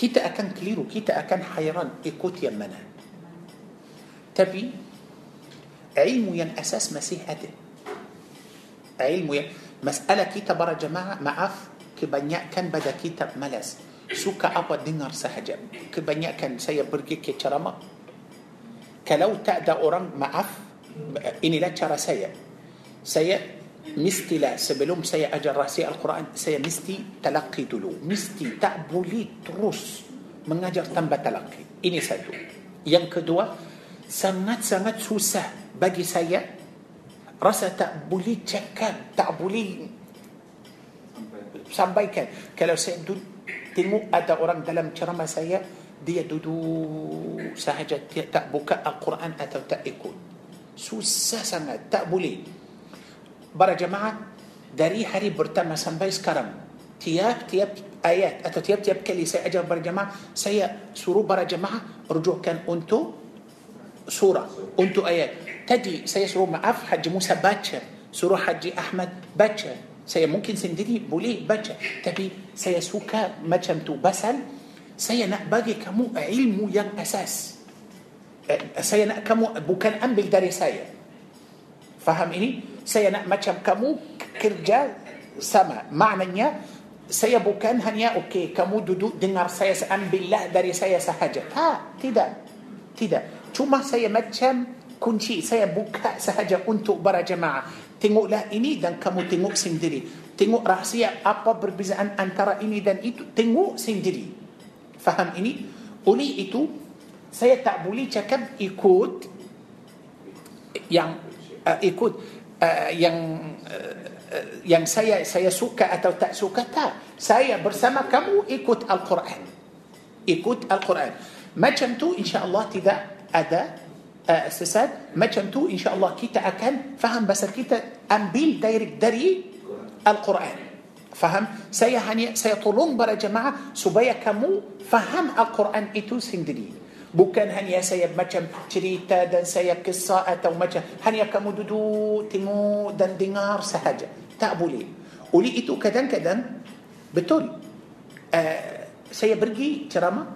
akan keliru kita akan hairan. Ikut yang mana tapi? Ilmu yang asas masih ada ilmu yang Masalah kita para jemaah maaf. Kebanyakan pada kita malas. Suka apa dengar sahaja kebanyakan saya percaya terima. Kalau tak ada orang maaf. Inilah cara saya. Saya mestilah sebelum saya ajar rahsia Al-Quran saya mesti talaqi dulu. Mesti tak boleh terus mengajar tanpa talaqi. Ini satu. Yang kedua sangat-sangat susah bagi saya rasa tak boleh cakap tak boleh sampaikan. Kalau saya duduk, tengok ada orang dalam ceramah saya dia duduk sahaja tak buka Al-Quran atau tak ikut. Susah sangat tak boleh para jemaah dari hari pertama sampai sekarang tiap-tiap ayat atau tiap-tiap kali saya ajar para jemaah saya suruh para jemaah rujukkan untuk surah untuk ayat tadi saya suruh maaf Haji Musa baca suruh Haji Ahmad baca saya mungkin sendiri boleh baca tapi saya suka macam tu pasal saya nak bagi kamu ilmu yang asas saya nak kamu bukan ambil dari saya faham ini saya nak macam kamu kerja sama maknanya saya bukan hanya okey kamu duduk dengar saya ambillah dari saya sahaja ha tidak tidak cuma saya macam kunci saya buka sahaja untuk para jemaah Tengoklah ini dan kamu tengok sendiri. Tengok rahsia apa perbezaan antara ini dan itu. Tengok sendiri. Faham ini? Oleh itu, saya tak boleh cakap ikut yang uh, ikut uh, yang uh, yang saya saya suka atau tak suka tak. Saya bersama kamu ikut Al-Quran. Ikut Al-Quran. Macam tu insya-Allah tidak ada sesat macam tu insyaallah kita akan faham bahasa kita ambil direct dari Al-Quran faham saya hanya saya tolong para jemaah supaya kamu faham Al-Quran itu sendiri bukan hanya saya macam cerita dan saya kisah atau macam hanya kamu duduk tengok dan dengar sahaja tak boleh oleh itu kadang-kadang betul uh, saya pergi ceramah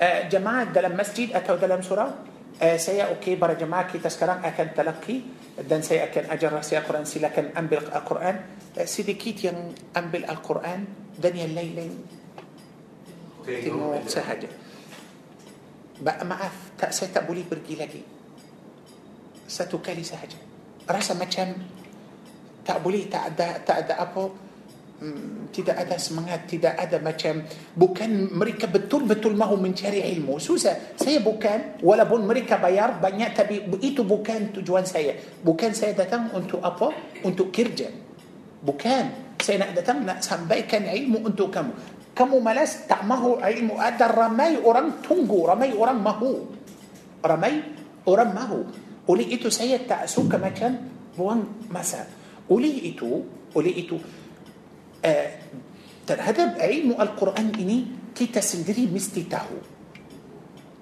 uh, jemaah dalam masjid atau dalam surau eh, saya okey para jemaah kita sekarang akan talaki dan saya akan ajar rahsia Al-Quran silakan ambil Al-Quran eh, sedikit yang ambil Al-Quran dan yang lain-lain tengok sahaja maaf tak saya tak boleh pergi lagi satu kali sahaja rasa macam tak boleh tak ada tak ada apa Hmm, tidak ada semangat, tidak ada macam bukan mereka betul-betul mahu mencari ilmu. Susah. Saya bukan walaupun mereka bayar banyak tapi itu bukan tujuan saya. Bukan saya datang untuk apa? Untuk kerja. Bukan. Saya nak datang nak sampaikan ilmu untuk kamu. كمو ملاس تعمه علم أدى رمي أرم تنجو رمي أرمه رمي أرمه وليئتو سيد تأسو كما كان بوان مسا. وليئتو وليئتو آه، ترهدب علم القرآن إني كي تسندري مستيته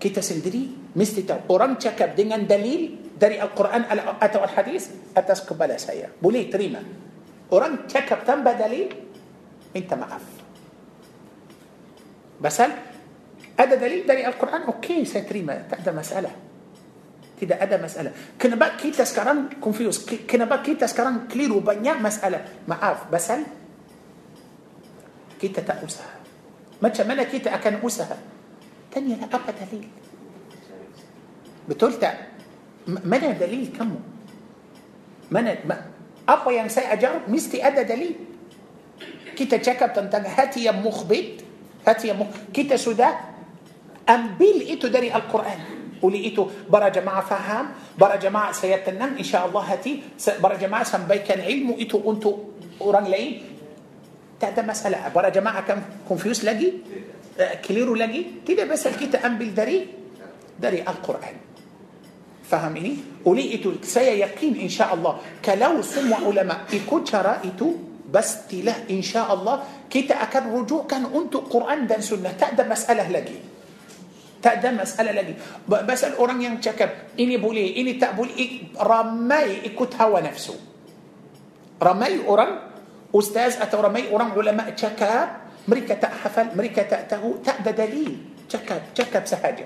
كي تسندري مستيته أرم تكب دينا دليل دري القرآن أتو الحديث؟ أتسكب بلا سيا. بولي تريما. أرم تكب تنبى دليل؟ إنت ما أفضل Pasal ada dalil dari Al-Quran, okey saya terima. Tak ada. Tidak ada masalah. Kenapa kita sekarang confused? Kenapa kita sekarang keliru banyak masalah? Maaf, pasal kita tak usaha. Macam mana kita akan usaha? Tanyalah apa dalil. Betul tak? Mana dalil kamu? Mana apa yang saya ajar mesti ada dalil. Kita cakap tentang hati yang mukhbit, فاتي مو كيتا سودا؟ أم بي لقيته داري القرآن. ولقيته برا جماعة فهم برا جماعة سيتنم إن شاء الله هاتي. برا جماعة سمبي العلم علمه إيتو أنتو اوران لاين تاتا مسألة. برا جماعة كان كونفيوس لاجي أه، كليرو لاجي كده بس الكيتا أم بي داري داري القرآن. فهميني؟ ولقيته سي يقين إن شاء الله. كلو سمو علماء إيكو إيتو pastilah insya Allah kita akan rujukkan untuk Quran dan Sunnah. Tak ada masalah lagi. Tak ada masalah lagi. Pasal orang yang cakap ini boleh, ini tak boleh. Ramai ikut hawa nafsu. Ramai orang ustaz atau ramai orang ulama cakap mereka tak hafal mereka tak tahu tak ada dalil cakap cakap sahaja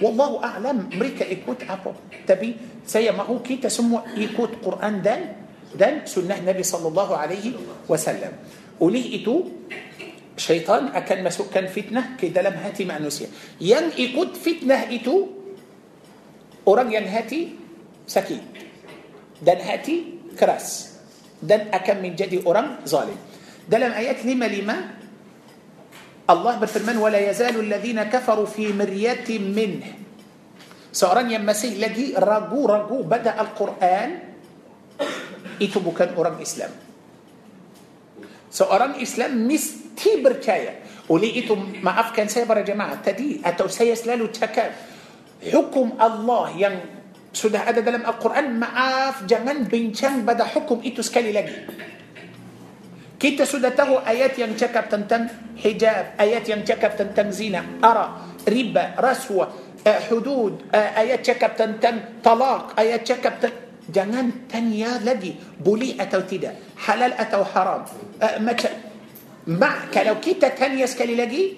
wallahu a'lam mereka ikut apa tapi saya mahu kita semua ikut Quran dan ده سنة النبي صلى الله عليه وسلم. Oleh itu syaitan akan masukkan fitnah ke dalam hati manusia yang ikut fitnah itu orang yang يعني hati sakit. Dan hati keras. Dan akan menjadi orang zalim. Dalam ayat lima lima? الله berfirman ولا يزال الذين كفروا في مرية منه. سأران يمسيه يعني لجي رجو رجو بدأ القرآن itu bukan orang Islam seorang Islam mesti percaya oleh itu maafkan saya para jemaah tadi atau saya selalu cakap hukum Allah yang sudah ada dalam Al-Quran maaf jangan bincang pada hukum itu sekali lagi kita sudah tahu ayat yang cakap tentang hijab ayat yang cakap tentang zina ara riba raswa uh, hudud uh, ayat cakap tentang talak ayat cakap tentang jangan tanya lagi boleh atau tidak halal atau haram uh, macam Ma, kalau kita tanya sekali lagi,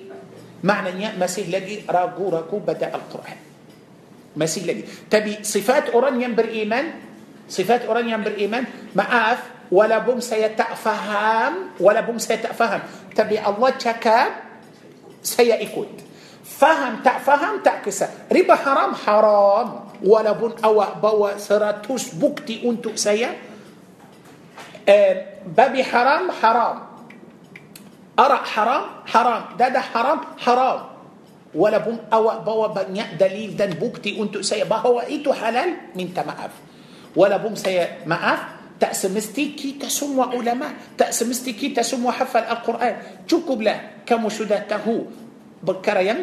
maknanya masih lagi ragu-ragu pada Al-Quran. Masih lagi. Tapi sifat orang yang beriman, sifat orang yang beriman, maaf, walaupun saya tak faham, walaupun saya tak faham, tapi Allah cakap, saya ikut. Faham tak faham tak kisah. Riba haram haram. Walaupun awak bawa seratus bukti untuk saya, eh, babi haram haram. Arak haram, haram. Dadah haram, haram. Walaupun awak bawa banyak dalil dan bukti untuk saya bahawa itu halal, minta maaf. Walaupun saya maaf, tak semesti kita semua ulama, tak semesti kita semua hafal Al-Quran. Cukuplah kamu sudah tahu perkara yang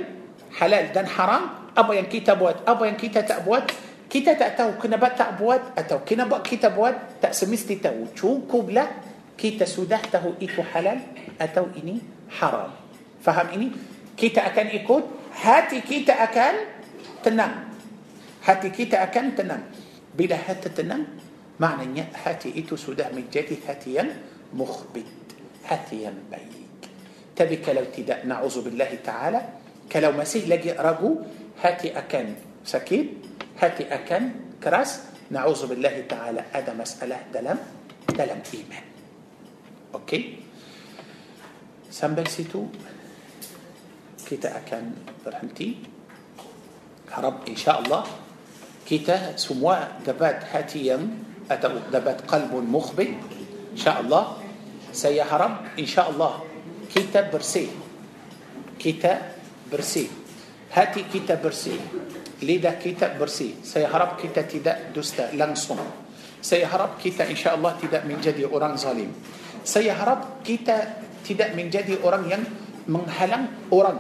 halal dan haram, apa yang kita buat, apa yang kita tak buat, kita tak tahu kenapa tak buat atau kenapa kita buat, tak semesti tahu. Cukuplah kita sudah tahu itu halal atau ini haram. Faham ini? Kita akan ikut, hati kita akan tenang. Hati kita akan tenang. Bila hati tenang, maknanya hati itu sudah menjadi hati yang mukhbit. Hati yang baik. Tapi kalau tidak, na'udzubillah ta'ala, kalau masih lagi ragu, hati akan sakit hati akan keras. نعوذ بالله تعالى هذا masalah dalam dalam iman. Okey? sampai situ kita akan berhenti harap إن شاء الله. kita semua dapat hati yang دبات قلب مخبي إن شاء الله. سيهرب إن شاء الله. كيتا برسي كيتا برسي. Hati kita bersih. Lidah kita bersih. Saya harap kita tidak dusta langsung. Saya harap kita insya-Allah tidak menjadi orang zalim. saya harap kita tidak menjadi orang yang menghalang orang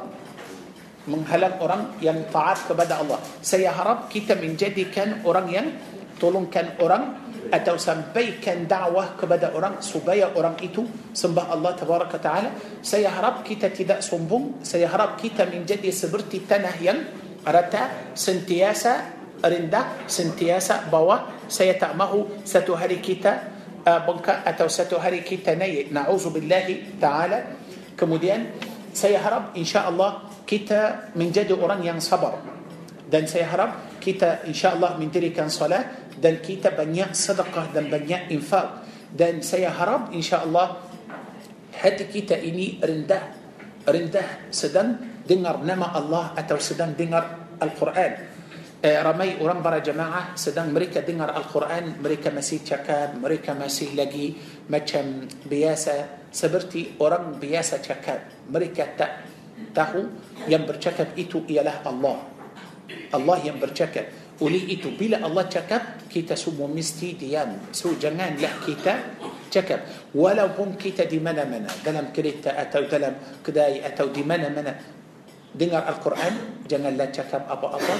menghalang orang yang taat kepada Allah saya harap kita menjadikan orang yang tolongkan orang atau sampaikan dakwah kepada orang supaya orang itu sembah Allah tabaraka taala. Saya harap kita tidak sombong. Saya harap kita menjadi seperti tanah yang rata sentiasa rendah sentiasa bawah. Saya tak mahu satu hari kita bengkak atau satu hari kita naik. Na'udzubillahi ta'ala. Kemudian saya harap insya-Allah kita menjadi orang yang sabar. Dan saya harap kita insya-Allah mendirikan salat dan kita banyak sedekah dan banyak infak dan saya harap insya-Allah hati kita ini rendah rendah sedang dengar nama Allah atau sedang dengar Al-Quran ramai orang para jemaah sedang mereka dengar Al-Quran mereka masih cakap mereka masih lagi macam biasa seperti orang biasa cakap mereka tak tahu yang bercakap itu ialah Allah Allah yang bercakap. Oleh itu bila Allah cakap kita semua mesti diam. So janganlah kita cakap. Walaupun kita di mana-mana dalam kereta atau dalam kedai atau di mana-mana dengar Al-Quran janganlah cakap apa-apa.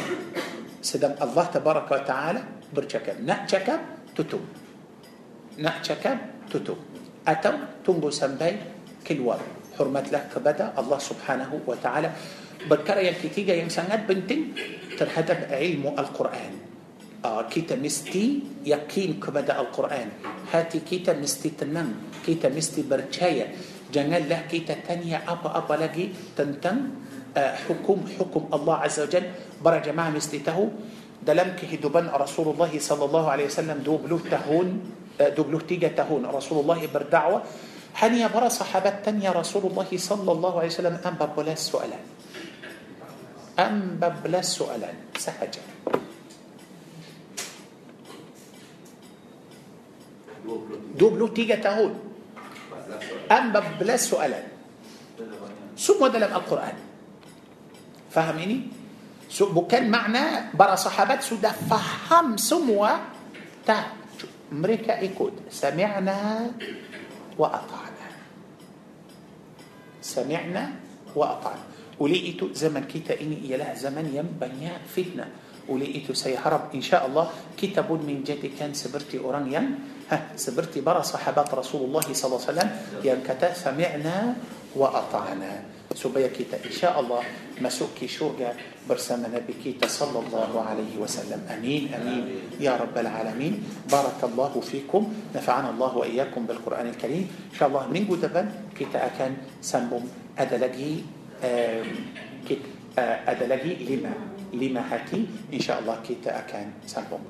Sedang Allah tabaraka wa taala bercakap. Nak cakap tutup. Nak cakap tutup. Atau tunggu sampai keluar. Hormatlah kepada Allah subhanahu wa taala perkara yang ketiga yang sangat penting terhadap ilmu Al-Quran kita mesti yakin kepada Al-Quran hati kita mesti tenang kita mesti percaya janganlah kita tanya apa-apa lagi tentang hukum-hukum Allah Azza wa Jal para jemaah mesti tahu dalam kehidupan Rasulullah sallallahu alaihi wasallam 20 tahun 23 tahun Rasulullah berdakwah hanya para sahabat tanya Rasulullah sallallahu alaihi wasallam 14 soalan empat belas soalan sahaja dua puluh tiga tahun. empat belas soalan semua dalam القرآن. Faham ni? So bukan makna para sahabat sudah faham semua تا. مريكا إيكود. سمعنا وأطعنا. سمعنا وأطعنا. ولقيته زمن كيتا إني يا له زمن ينبنيا فتنة. ولقيته سيهرب إن شاء الله. كتاب من جدي كان سبرتي أورانيا ها سبرتي برا صحابات رسول الله صلى الله عليه وسلم. يالكتا سمعنا وأطعنا. سبيا كيتا إن شاء الله. مسوك كي شوقا برسم نبي كيتا صلى الله عليه وسلم. أمين أمين. يا رب العالمين. بارك الله فيكم. نفعنا الله وإياكم بالقرآن الكريم. إن شاء الله. من قدبا كيتا أكان سنبم أدلجي ada lagi lima lima hati insyaallah kita akan sambung